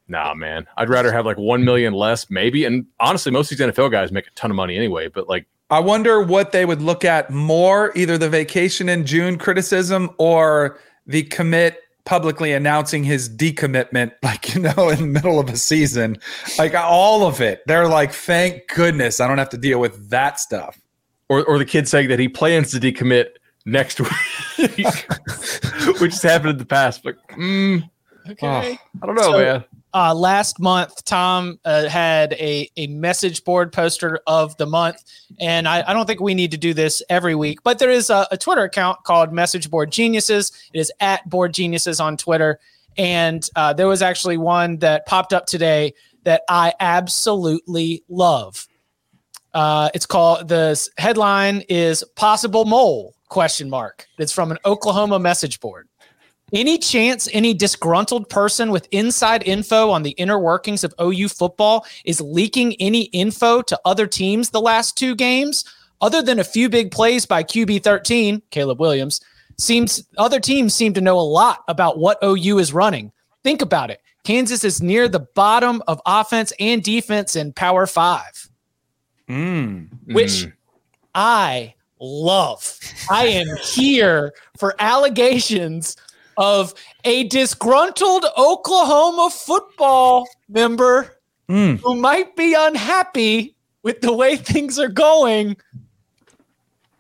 nah, man, I'd rather have like one million less, maybe. And honestly, most of these NFL guys make a ton of money anyway. But like, I wonder what they would look at more either the vacation in June criticism or the commit publicly announcing his decommitment, [laughs] like, you know, in the middle of a season. Like all of it. They're like, thank goodness I don't have to deal with that stuff. Or or the kid saying that he plans to decommit next week, [laughs] which has happened in the past. Like, mm, Okay. I don't know, So- man. uh, last month, Tom uh, had a, a message board poster of the month. And I, I don't think we need to do this every week, but there is a, a Twitter account called Message Board Geniuses. It is at Board Geniuses on Twitter. And uh, there was actually one that popped up today that I absolutely love. Uh, it's called the headline is possible mole question mark. It's from an Oklahoma message board. Any chance any disgruntled person with inside info on the inner workings of OU football is leaking any info to other teams the last two games? Other than a few big plays by QB 13, Caleb Williams, seems other teams seem to know a lot about what OU is running. Think about it. Kansas is near the bottom of offense and defense in Power 5 Mm. which Mm. I love. I am [laughs] here for allegations of a disgruntled Oklahoma football member Mm. who might be unhappy with the way things are going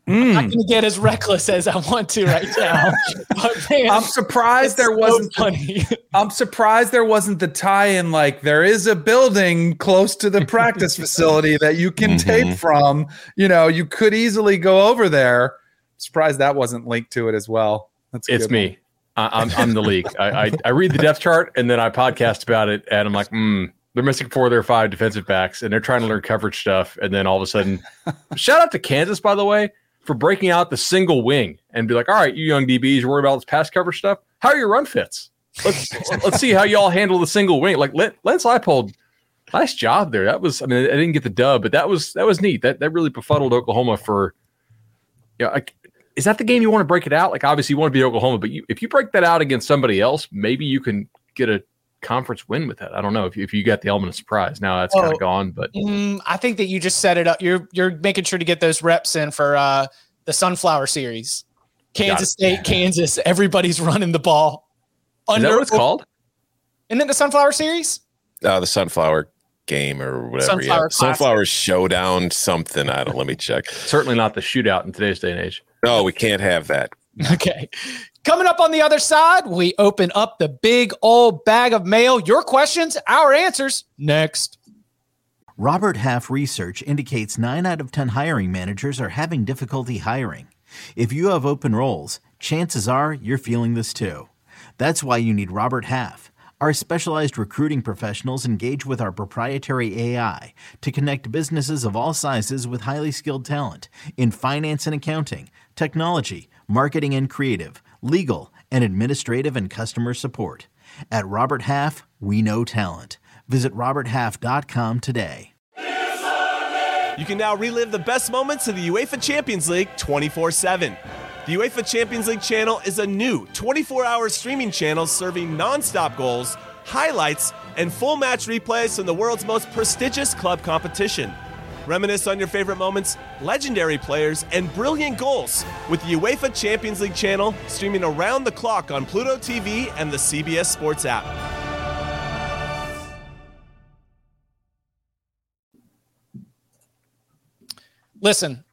I'm not going to get as reckless as I want to right [laughs] now. but man, I'm surprised there so wasn't. funny. [laughs] I'm surprised there wasn't the tie-in. Like there is a building close to the practice facility that you can tape from. You know, you could easily go over there. Surprised that wasn't linked to it as well. That's It's me. I, I'm I'm the league. I, I I read the depth chart and then I podcast about it, and I'm like, hmm, they're missing four of their five defensive backs, and they're trying to learn coverage stuff, and then all of a sudden, [laughs] shout out to Kansas by the way for breaking out the single wing and be like, all right, you young DBs, you're worried about this pass coverage stuff. How are your run fits? Let's [laughs] let's see how y'all handle the single wing. Like Len- Lance Leipold, nice job there. That was I mean I didn't get the dub, but that was that was neat. That that really befuddled Oklahoma for yeah. like, is that the game you want to break it out? Like obviously you want to be Oklahoma, but you, if you break that out against somebody else, maybe you can get a conference win with that. I don't know if you, if you got the element of surprise. Now that's kind Oh. of gone, but Mm, I think that you just set it up. You're you're making sure to get those reps in for uh, the Sunflower Series. Kansas State, Kansas. Everybody's running the ball. is that what it's called? Isn't it the Sunflower Series? Uh, the sunflower game or whatever. Sunflower yeah. Sunflower showdown, something. I don't. Let me check. Certainly not the shootout in today's day and age. No, we can't have that. [laughs] Okay. Coming up on the other side, we open up the big old bag of mail. Your questions, our answers. Next. Robert Half research indicates 9 out of 10 hiring managers are having difficulty hiring. If you have open roles, chances are you're feeling this too. That's why you need Robert Half. Our specialized recruiting professionals engage with our proprietary AI to connect businesses of all sizes with highly skilled talent in finance and accounting, technology, marketing and creative, legal, and administrative and customer support. At Robert Half, we know talent. Visit RobertHalf.com today. You can now relive the best moments of the UEFA Champions League 24 7. The UEFA Champions League channel is a new 24 hour streaming channel serving non stop goals, highlights, and full match replays from the world's most prestigious club competition. Reminisce on your favorite moments, legendary players, and brilliant goals with the UEFA Champions League channel streaming around the clock on Pluto TV and the CBS Sports app. Listen,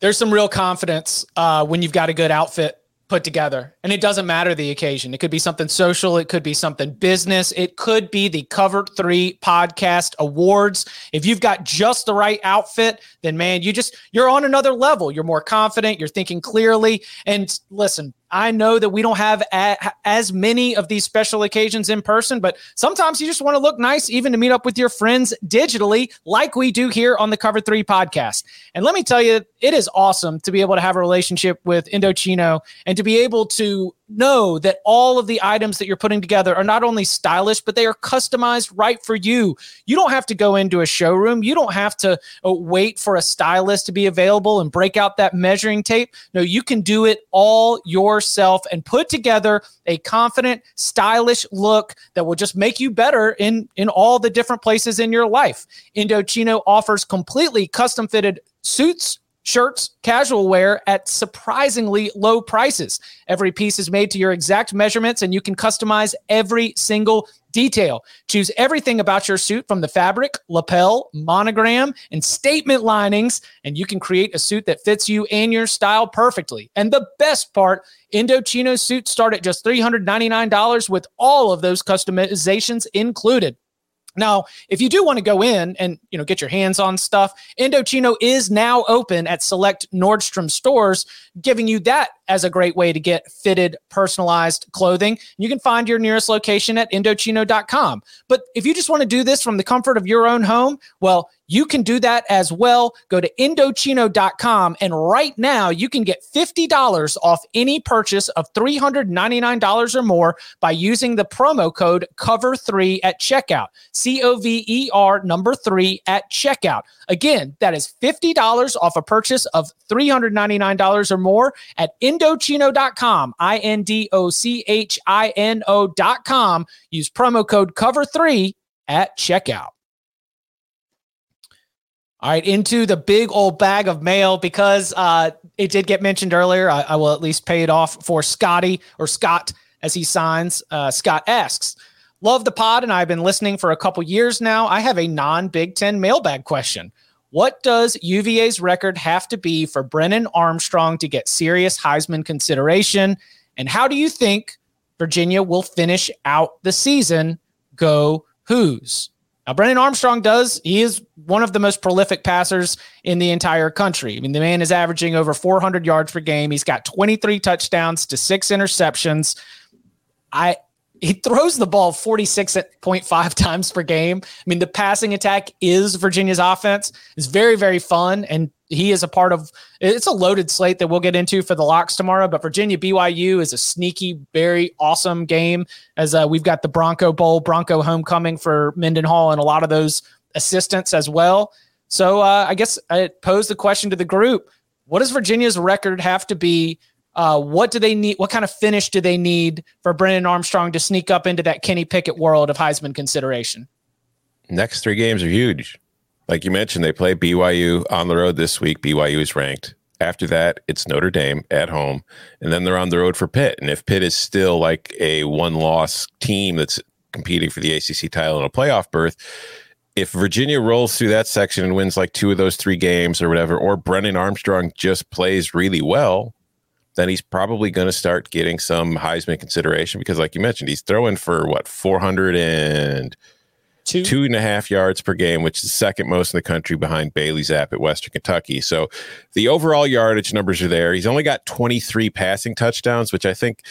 there's some real confidence uh, when you've got a good outfit put together. And it doesn't matter the occasion. It could be something social, it could be something business, it could be the Cover 3 podcast awards. If you've got just the right outfit, then man, you just you're on another level. You're more confident, you're thinking clearly. And listen, I know that we don't have a, as many of these special occasions in person, but sometimes you just want to look nice, even to meet up with your friends digitally, like we do here on the Cover Three podcast. And let me tell you, it is awesome to be able to have a relationship with Indochino and to be able to know that all of the items that you're putting together are not only stylish, but they are customized right for you. You don't have to go into a showroom. You don't have to uh, wait for a stylist to be available and break out that measuring tape. No, you can do it all yourself and put together a confident, stylish look that will just make you better in in all the different places in your life. Indochino offers completely custom fitted suits, shirts, casual wear at surprisingly low prices. Every piece is made to your exact measurements and you can customize every single detail. Choose everything about your suit from the fabric, lapel, monogram, and statement linings, and you can create a suit that fits you and your style perfectly. And the best part, Indochino suits start at just $399 with all of those customizations included. Now, if you do want to go in and you know get your hands on stuff, Indochino is now open at select Nordstrom stores, giving you that as a great way to get fitted, personalized clothing. You can find your nearest location at Indochino.com. But if you just want to do this from the comfort of your own home, well, you can do that as well. Go to Indochino.com and right now you can get $50 off any purchase of $399 or more by using the promo code COVER3 at checkout. C O V E R number three at checkout. Again, that is $50 off a purchase of $399 or more at Indochino.com. I N D O C H I N O.com. Use promo code COVER3 at checkout. All right, into the big old bag of mail because uh, it did get mentioned earlier. I, I will at least pay it off for Scotty or Scott as he signs. Uh, Scott asks, Love the pod, and I've been listening for a couple years now. I have a non Big Ten mailbag question. What does UVA's record have to be for Brennan Armstrong to get serious Heisman consideration? And how do you think Virginia will finish out the season? Go Hoos. Now, Brennan Armstrong does, he is one of the most prolific passers in the entire country. I mean, the man is averaging over 400 yards per game. He's got 23 touchdowns to six interceptions. I, he throws the ball 46.5 times per game. I mean, the passing attack is Virginia's offense. It's very, very fun. And he is a part of it's a loaded slate that we'll get into for the locks tomorrow. But Virginia BYU is a sneaky, very awesome game as uh, we've got the Bronco Bowl, Bronco homecoming for Mendenhall, and a lot of those assistants as well. So uh, I guess I pose the question to the group: What does Virginia's record have to be? Uh, what do they need? What kind of finish do they need for Brennan Armstrong to sneak up into that Kenny Pickett world of Heisman consideration? Next three games are huge. Like you mentioned, they play BYU on the road this week. BYU is ranked. After that, it's Notre Dame at home, and then they're on the road for Pitt. And if Pitt is still like a one-loss team that's competing for the ACC title and a playoff berth, if Virginia rolls through that section and wins like two of those three games or whatever, or Brennan Armstrong just plays really well, then he's probably going to start getting some Heisman consideration because, like you mentioned, he's throwing for what 400 and two. two and a half yards per game, which is second most in the country behind Bailey Zappe at Western Kentucky. So the overall yardage numbers are there. He's only got 23 passing touchdowns, which I think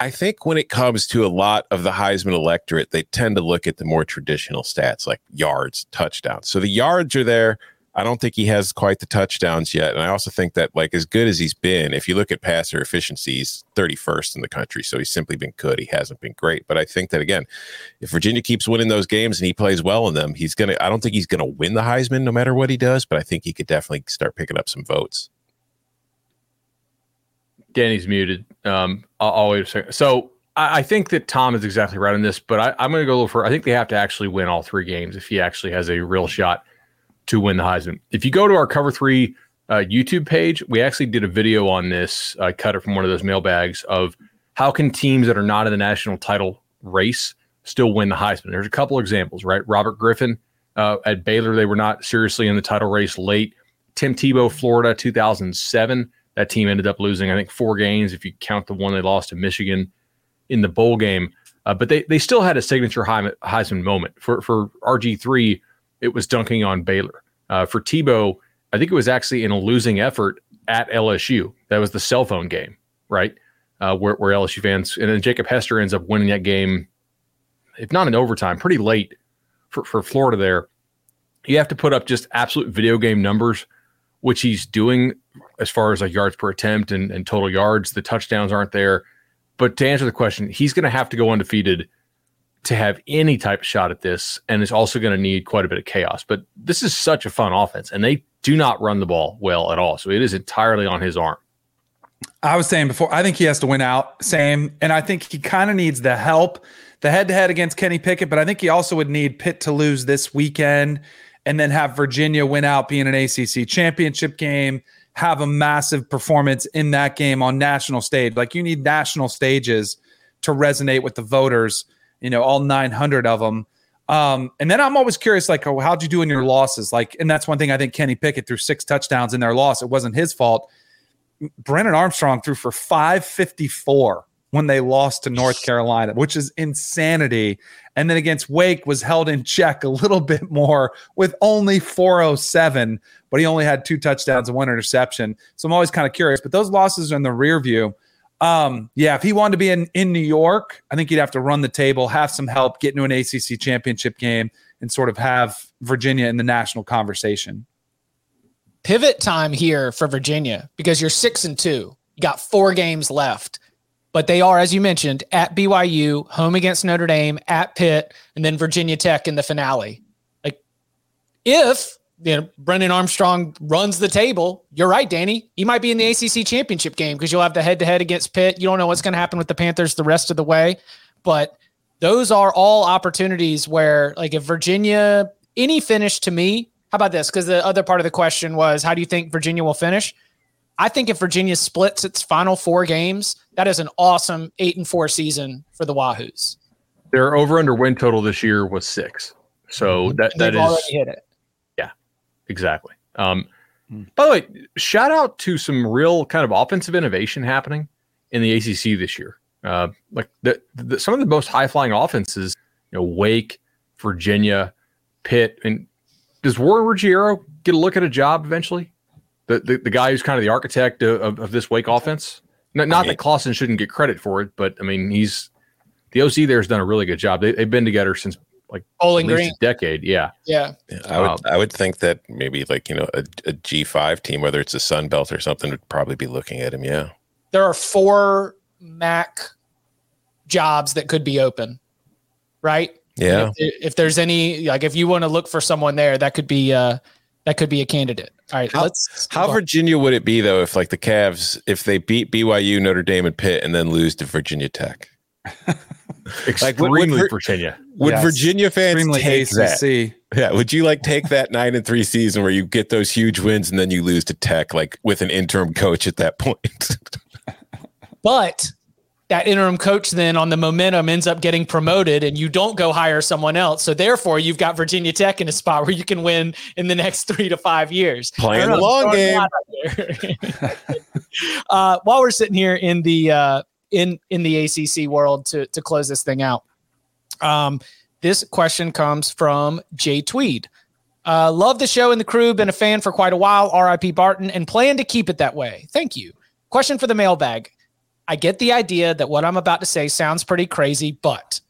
I think when it comes to a lot of the Heisman electorate, they tend to look at the more traditional stats like yards, touchdowns. So the yards are there. I don't think he has quite the touchdowns yet. And I also think that, like, as good as he's been, if you look at passer efficiency, he's 31st in the country. So he's simply been good. He hasn't been great. But I think that, again, if Virginia keeps winning those games and he plays well in them, he's going to, I don't think he's going to win the Heisman no matter what he does, but I think he could definitely start picking up some votes. Danny's muted. Um, I'll, I'll wait a second. So I, think that Tom is exactly right on this, but I, am going to go a little further. I think they have to actually win all three games if he actually has a real shot to win the Heisman. If you go to our Cover Three uh, YouTube page, we actually did a video on this. I cut it from one of those mailbags of how can teams that are not in the national title race still win the Heisman. There's a couple examples, right? Robert Griffin uh, at Baylor, they were not seriously in the title race late. Tim Tebow, Florida, 2007. That team ended up losing, I think, four games if you count the one they lost to Michigan in the bowl game. Uh, but they they still had a signature Heisman moment for for RG three it was dunking on Baylor. Uh, for Tebow, I think it was actually in a losing effort at LSU. That was the cell phone game, right? Uh, where, where LSU fans and then Jacob Hester ends up winning that game, if not in overtime, pretty late for, for Florida there. You have to put up just absolute video game numbers, which he's doing as far as like yards per attempt and, and total yards. The touchdowns aren't there. But to answer the question, he's going to have to go undefeated to have any type of shot at this, and it's also going to need quite a bit of chaos. But this is such a fun offense, and they do not run the ball well at all. So it is entirely on his arm. I was saying before, I think he has to win out, same. And I think he kind of needs the help, the head to head against Kenny Pickett, but I think he also would need Pitt to lose this weekend and then have Virginia win out, being an ACC championship game, have a massive performance in that game on national stage. Like you need national stages to resonate with the voters you know, all 900 of them. Um, and then I'm always curious, like, oh, how'd you do in your losses? Like, and that's one thing I think Kenny Pickett threw six touchdowns in their loss. It wasn't his fault. Brennan Armstrong threw for 554 when they lost to North Carolina, which is insanity. And then against Wake was held in check a little [laughs] bit more with only 407, but he only had two touchdowns and one interception. So I'm always kind of curious. But those losses are in the rear view. Um, yeah, if he wanted to be in, in New York, I think he'd have to run the table, have some help, get into an ACC championship game, and sort of have Virginia in the national conversation. Pivot time here for Virginia because you're six and two. You got four games left, but they are, as you mentioned, at BYU, home against Notre Dame, at Pitt, and then Virginia Tech in the finale. Like, if you know, Brennan Armstrong runs the table. You're right, Danny. He might be in the ACC championship game because you'll have the head to head against Pitt. You don't know what's going to happen with the Panthers the rest of the way, but those are all opportunities where, like, if Virginia, any finish to me, how about this? Because the other part of the question was, how do you think Virginia will finish? I think if Virginia splits its final four games, that is an awesome eight and four season for the Wahoos. Their over under win total this year was six. So mm-hmm. that, that is, hit it Exactly. Um, by the way, shout out to some real kind of offensive innovation happening in the ACC this year. Uh, like the, the, some of the most high flying offenses, you know, Wake, Virginia, Pitt, and does Warren Ruggiero get a look at a job eventually? The the, the guy who's kind of the architect of, of this Wake offense. Not, not that Clawson shouldn't get credit for it, but I mean he's the OC there has done a really good job. They, have been together since like Bowling at least Green. a decade. Yeah. Yeah. I would Um, I would think that maybe like you know a, a G five team, whether it's a Sun Belt or something, would probably be looking at him. Yeah, There are four MAC jobs that could be open, right? yeah. If, if there's any, like, if you want to look for someone there, that could be, uh, that could be a candidate. All right. How- let's, How Virginia would it be though if like the Cavs if they beat BYU, Notre Dame, and Pitt, and then lose to Virginia Tech? [laughs] Like, would- would Virginia. Would Yes. Virginia fans Extremely take that? ACC. Yeah, would you like take that nine and three season where you get those huge wins and then you lose to Tech like with an interim coach at that point? [laughs] but that interim coach then on the momentum ends up getting promoted and you don't go hire someone else. So therefore you've got Virginia Tech in a spot where you can win in the next three to five years. Playing I the long game. that out there. [laughs] uh, while we're sitting here in the uh, in in the ACC world to to close this thing out, um, this question comes from Jay Tweed. Uh, love the show and the crew. Been a fan for quite a while. R.I.P. Barton, and plan to keep it that way. Thank you. Question for the mailbag. I get the idea that what I'm about to say sounds pretty crazy, but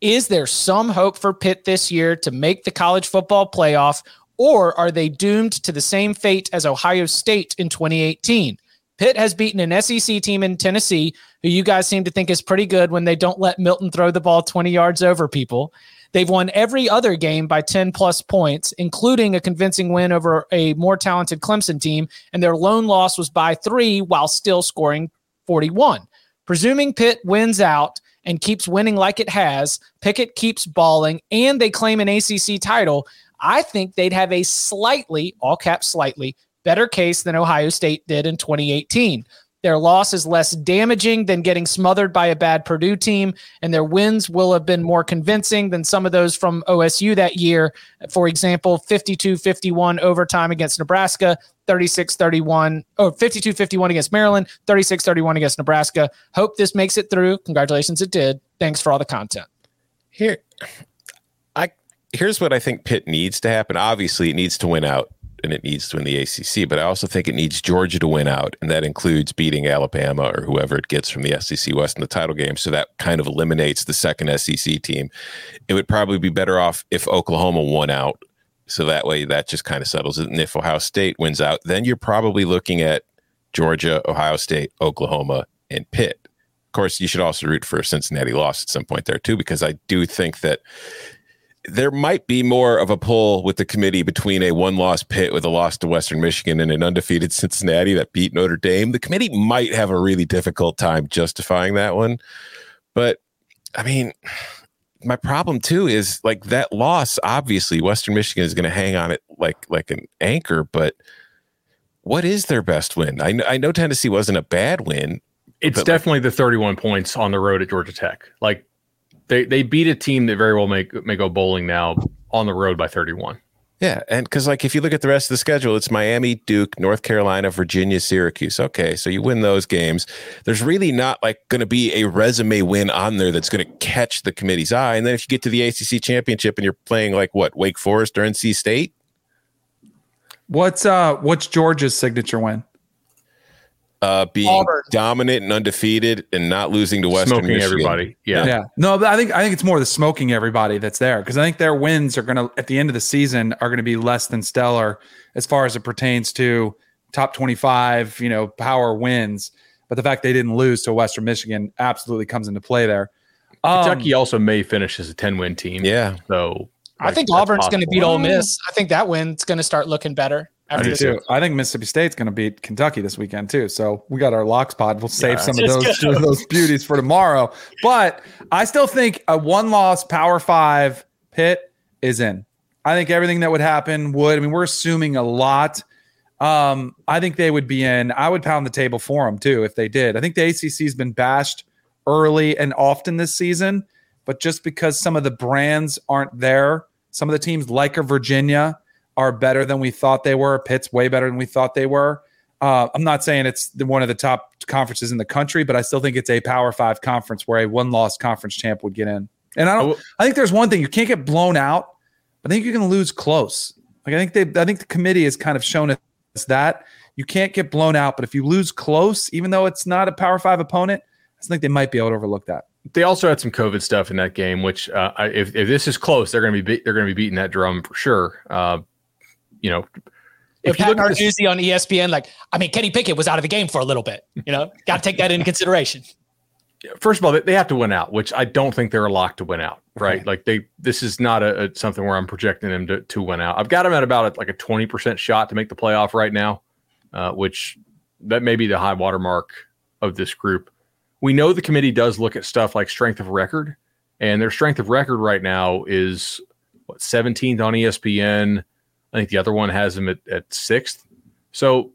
is there some hope for Pitt this year to make the college football playoff, or are they doomed to the same fate as Ohio State in 2018? Pitt has beaten an SEC team in Tennessee, who you guys seem to think is pretty good when they don't let Milton throw the ball 20 yards over people. They've won every other game by 10 plus points, including a convincing win over a more talented Clemson team, and their lone loss was by three while still scoring 41. Presuming Pitt wins out and keeps winning like it has, Pickett keeps balling, and they claim an ACC title, I think they'd have a slightly, all caps slightly, better case than Ohio State did in 2018. Their loss is less damaging than getting smothered by a bad Purdue team, and their wins will have been more convincing than some of those from OSU that year. For example, 52 51 overtime against Nebraska, 36 31, or 52 51 against Maryland, 36 31 against Nebraska. Hope this makes it through. Congratulations, it did. Thanks for all the content. Here, I here's what I think Pitt needs to happen. Obviously, it needs to win out and it needs to win the ACC, but I also think it needs Georgia to win out, and that includes beating Alabama or whoever it gets from the SEC West in the title game. So that kind of eliminates the second SEC team. It would probably be better off if Oklahoma won out. So that way, that just kind of settles it. And if Ohio State wins out, then you're probably looking at Georgia, Ohio State, Oklahoma, and Pitt. Of course, you should also root for a Cincinnati loss at some point there too, because I do think that there might be more of a pull with the committee between a one-loss Pitt with a loss to Western Michigan and an undefeated Cincinnati that beat Notre Dame. The committee might have a really difficult time justifying that one, but I mean. My problem too is like that loss. Obviously, Western Michigan is going to hang on it like like an anchor. But what is their best win? I know, I know Tennessee wasn't a bad win, It's But, like- definitely the 31 points on the road at Georgia Tech. Like they they beat a team that very well may may go bowling now on the road by 31. Yeah, and because like if you look at the rest of the schedule, it's Miami, Duke, North Carolina, Virginia, Syracuse. Okay, so you win those games. There's really not like going to be a resume win on there that's going to catch the committee's eye. And then if you get to the ACC championship and you're playing like what Wake Forest or NC State, What's uh what's Georgia's signature win? Uh, being Auburn. dominant and undefeated and not losing to Western Smoking Michigan. everybody. Yeah. Yeah. No, but I think I think it's more the smoking everybody that's there because I think their wins are gonna at the end of the season are gonna be less than stellar as far as it pertains to top twenty five, you know, power wins. But the fact they didn't lose to Western Michigan absolutely comes into play there. Um, Kentucky also may finish as a 10 win team. Yeah, So I think that's Auburn's going to possible. beat Ole Miss. I think that win's going to start looking better after do too. too. I think Mississippi State's going to beat Kentucky this weekend too. So we got our locks pod. We'll save Yeah, some of just those [laughs] those beauties for tomorrow. But I still think a one loss Power Five Pitt is in. I think everything that would happen would. I mean, we're assuming a lot. Um, I think they would be in. I would pound the table for them too if they did. I think the ACC has been bashed early and often this season, but just because some of the brands aren't there, some of the teams like a Virginia are better than we thought they were. Pitt's way better than we thought they were. Uh, I'm not saying it's the, one of the top conferences in the country, but I still think it's a Power Five conference where a one-loss conference champ would get in. And I don't. I think there's one thing you can't get blown out. I think you can lose close. Like I think they. I think the committee has kind of shown us that you can't get blown out, but if you lose close, even though it's not a Power Five opponent, I think they might be able to overlook that. They also had some COVID stuff in that game, which uh, if if this is close, they're going to be, be they're going to be beating that drum for sure. Uh, you know, if Pat Narduzzi on ESPN, like, I mean, Kenny Pickett was out of the game for a little bit. You know, [laughs] got to take that into consideration. First of all, they have to win out, which I don't think they're a lock to win out. Right? Like they, this is not a, a, something where I'm projecting them to, to win out. I've got them at about a, like a 20 percent shot to make the playoff right now, uh, which that may be the high watermark of this group. We know the committee does look at stuff like strength of record, and their strength of record right now is what 17th on ESPN I think the other one has them at, at sixth. So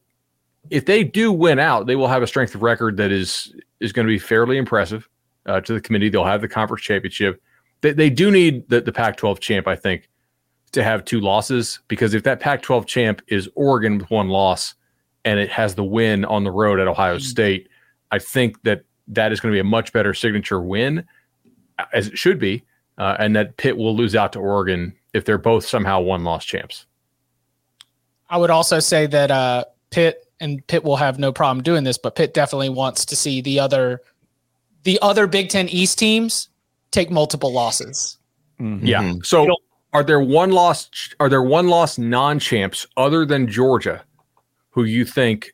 if they do win out, they will have a strength of record that is is going to be fairly impressive uh, to the committee. They'll have the conference championship. They, they do need the, the Pac-12 champ, I think, to have two losses because if that Pac-12 champ is Oregon with one loss and it has the win on the road at Ohio mm-hmm. State, I think that that is going to be a much better signature win, as it should be, uh, and that Pitt will lose out to Oregon if they're both somehow one-loss champs. I would also say that uh, Pitt and Pitt will have no problem doing this, but Pitt definitely wants to see the other the other Big Ten East teams take multiple losses. Mm-hmm. Yeah. So are there one loss are there one loss non champs other than Georgia who you think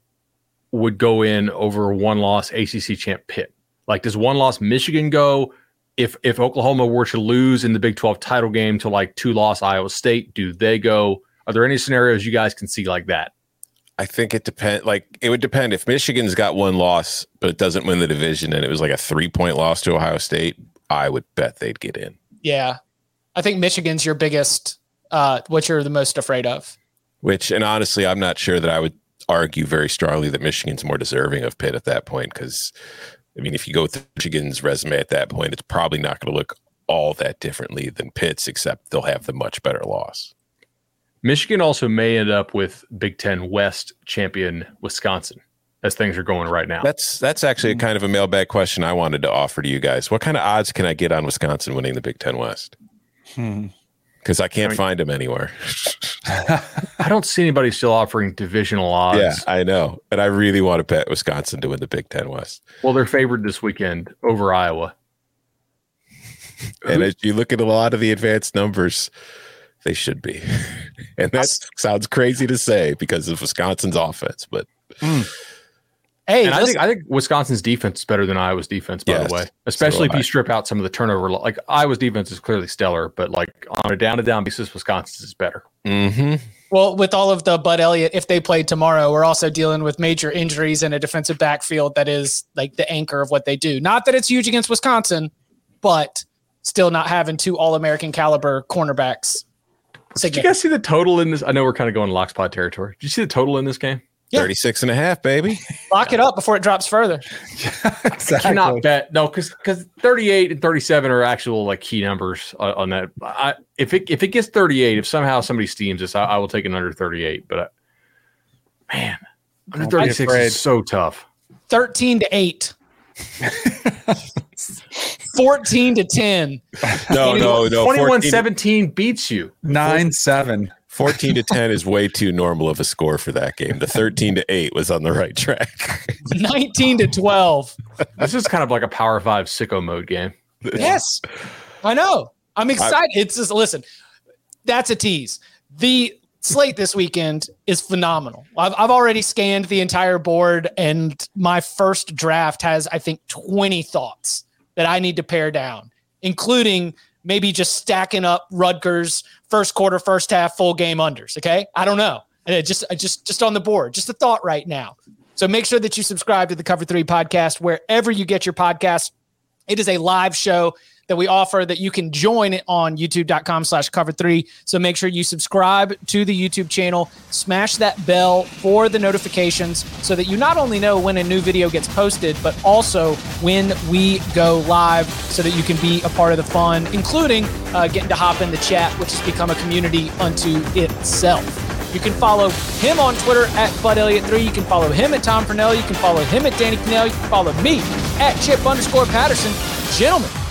would go in over one loss ACC champ Pitt? Like does one loss Michigan go? If if Oklahoma were to lose in the Big 12 title game to like two loss Iowa State, do they go? Are there any scenarios you guys can see like that? I think it depend. Like it would depend if Michigan's got one loss, but it doesn't win the division, and it was like a three point loss to Ohio State. I would bet they'd get in. Yeah, I think Michigan's your biggest. Uh, what you're the most afraid of. Which, and honestly, I'm not sure that I would argue very strongly that Michigan's more deserving of Pitt at that point. Because, I mean, if you go with Michigan's resume at that point, it's probably not going to look all that differently than Pitt's, except they'll have the much better loss. Michigan also may end up with Big Ten West champion Wisconsin as things are going right now. That's that's actually a kind of a mailbag question I wanted to offer to you guys. What kind of odds can I get on Wisconsin winning the Big Ten West? Because hmm. I can't I mean, find them anywhere. [laughs] I don't see anybody still offering divisional odds. Yeah, I know, and I really want to bet Wisconsin to win the Big Ten West. Well, they're favored this weekend over Iowa. [laughs] and as you look at a lot of the advanced numbers, they should be. [laughs] and that sounds crazy to say because of Wisconsin's offense, but mm. Hey, and I think I think Wisconsin's defense is better than Iowa's defense, by yes, the way. Especially so if you strip out some of the turnover. Like Iowa's defense is clearly stellar, but like on a down to down basis, Wisconsin's is better. Mm-hmm. Well, with all of the Bud Elliott, if they play tomorrow, we're also dealing with major injuries and a defensive backfield that is like the anchor of what they do. Not that it's huge against Wisconsin, but still not having two All American caliber cornerbacks did you guys see the total in this? I know we're kind of going Lockspot territory. Did you see the total in this game? Yeah. 36 and a half, baby. [laughs] Lock it up before it drops further. [laughs] exactly. I cannot bet. No, because because 38 and 37 are actual like key numbers on, on that. I, if it if it gets 38, if somehow somebody steams this, I, I will take an under 38. But I, man, under 36 is so tough. 13 to 8. [laughs] 14 to 10. No, no, no. 21 17 beats you. 9 7. 14 to 10 is way too normal of a score for that game. The 13 to 8 was on the right track. [laughs] 19 to 12. This is kind of like a power five sicko mode game. Yes. I know. I'm excited. I, it's just listen, that's a tease. The slate this weekend is phenomenal. I've, I've already scanned the entire board, and my first draft has, I think, 20 thoughts that I need to pare down, including maybe just stacking up Rutgers first quarter, first half, full game unders. Okay. I don't know. And just, just, just on the board, just a thought right now. So make sure that you subscribe to the Cover Three podcast wherever you get your podcast. It is a live show that we offer that you can join it on youtube.com slash cover three. So make sure you subscribe to the YouTube channel, smash that bell for the notifications so that you not only know when a new video gets posted, but also when we go live so that you can be a part of the fun, including uh, getting to hop in the chat, which has become a community unto itself. You can follow him on Twitter at Bud Elliott3. You can follow him at Tom Fornelli. You can follow him at Danny Kanell. You can follow me at Chip underscore Patterson. Gentlemen,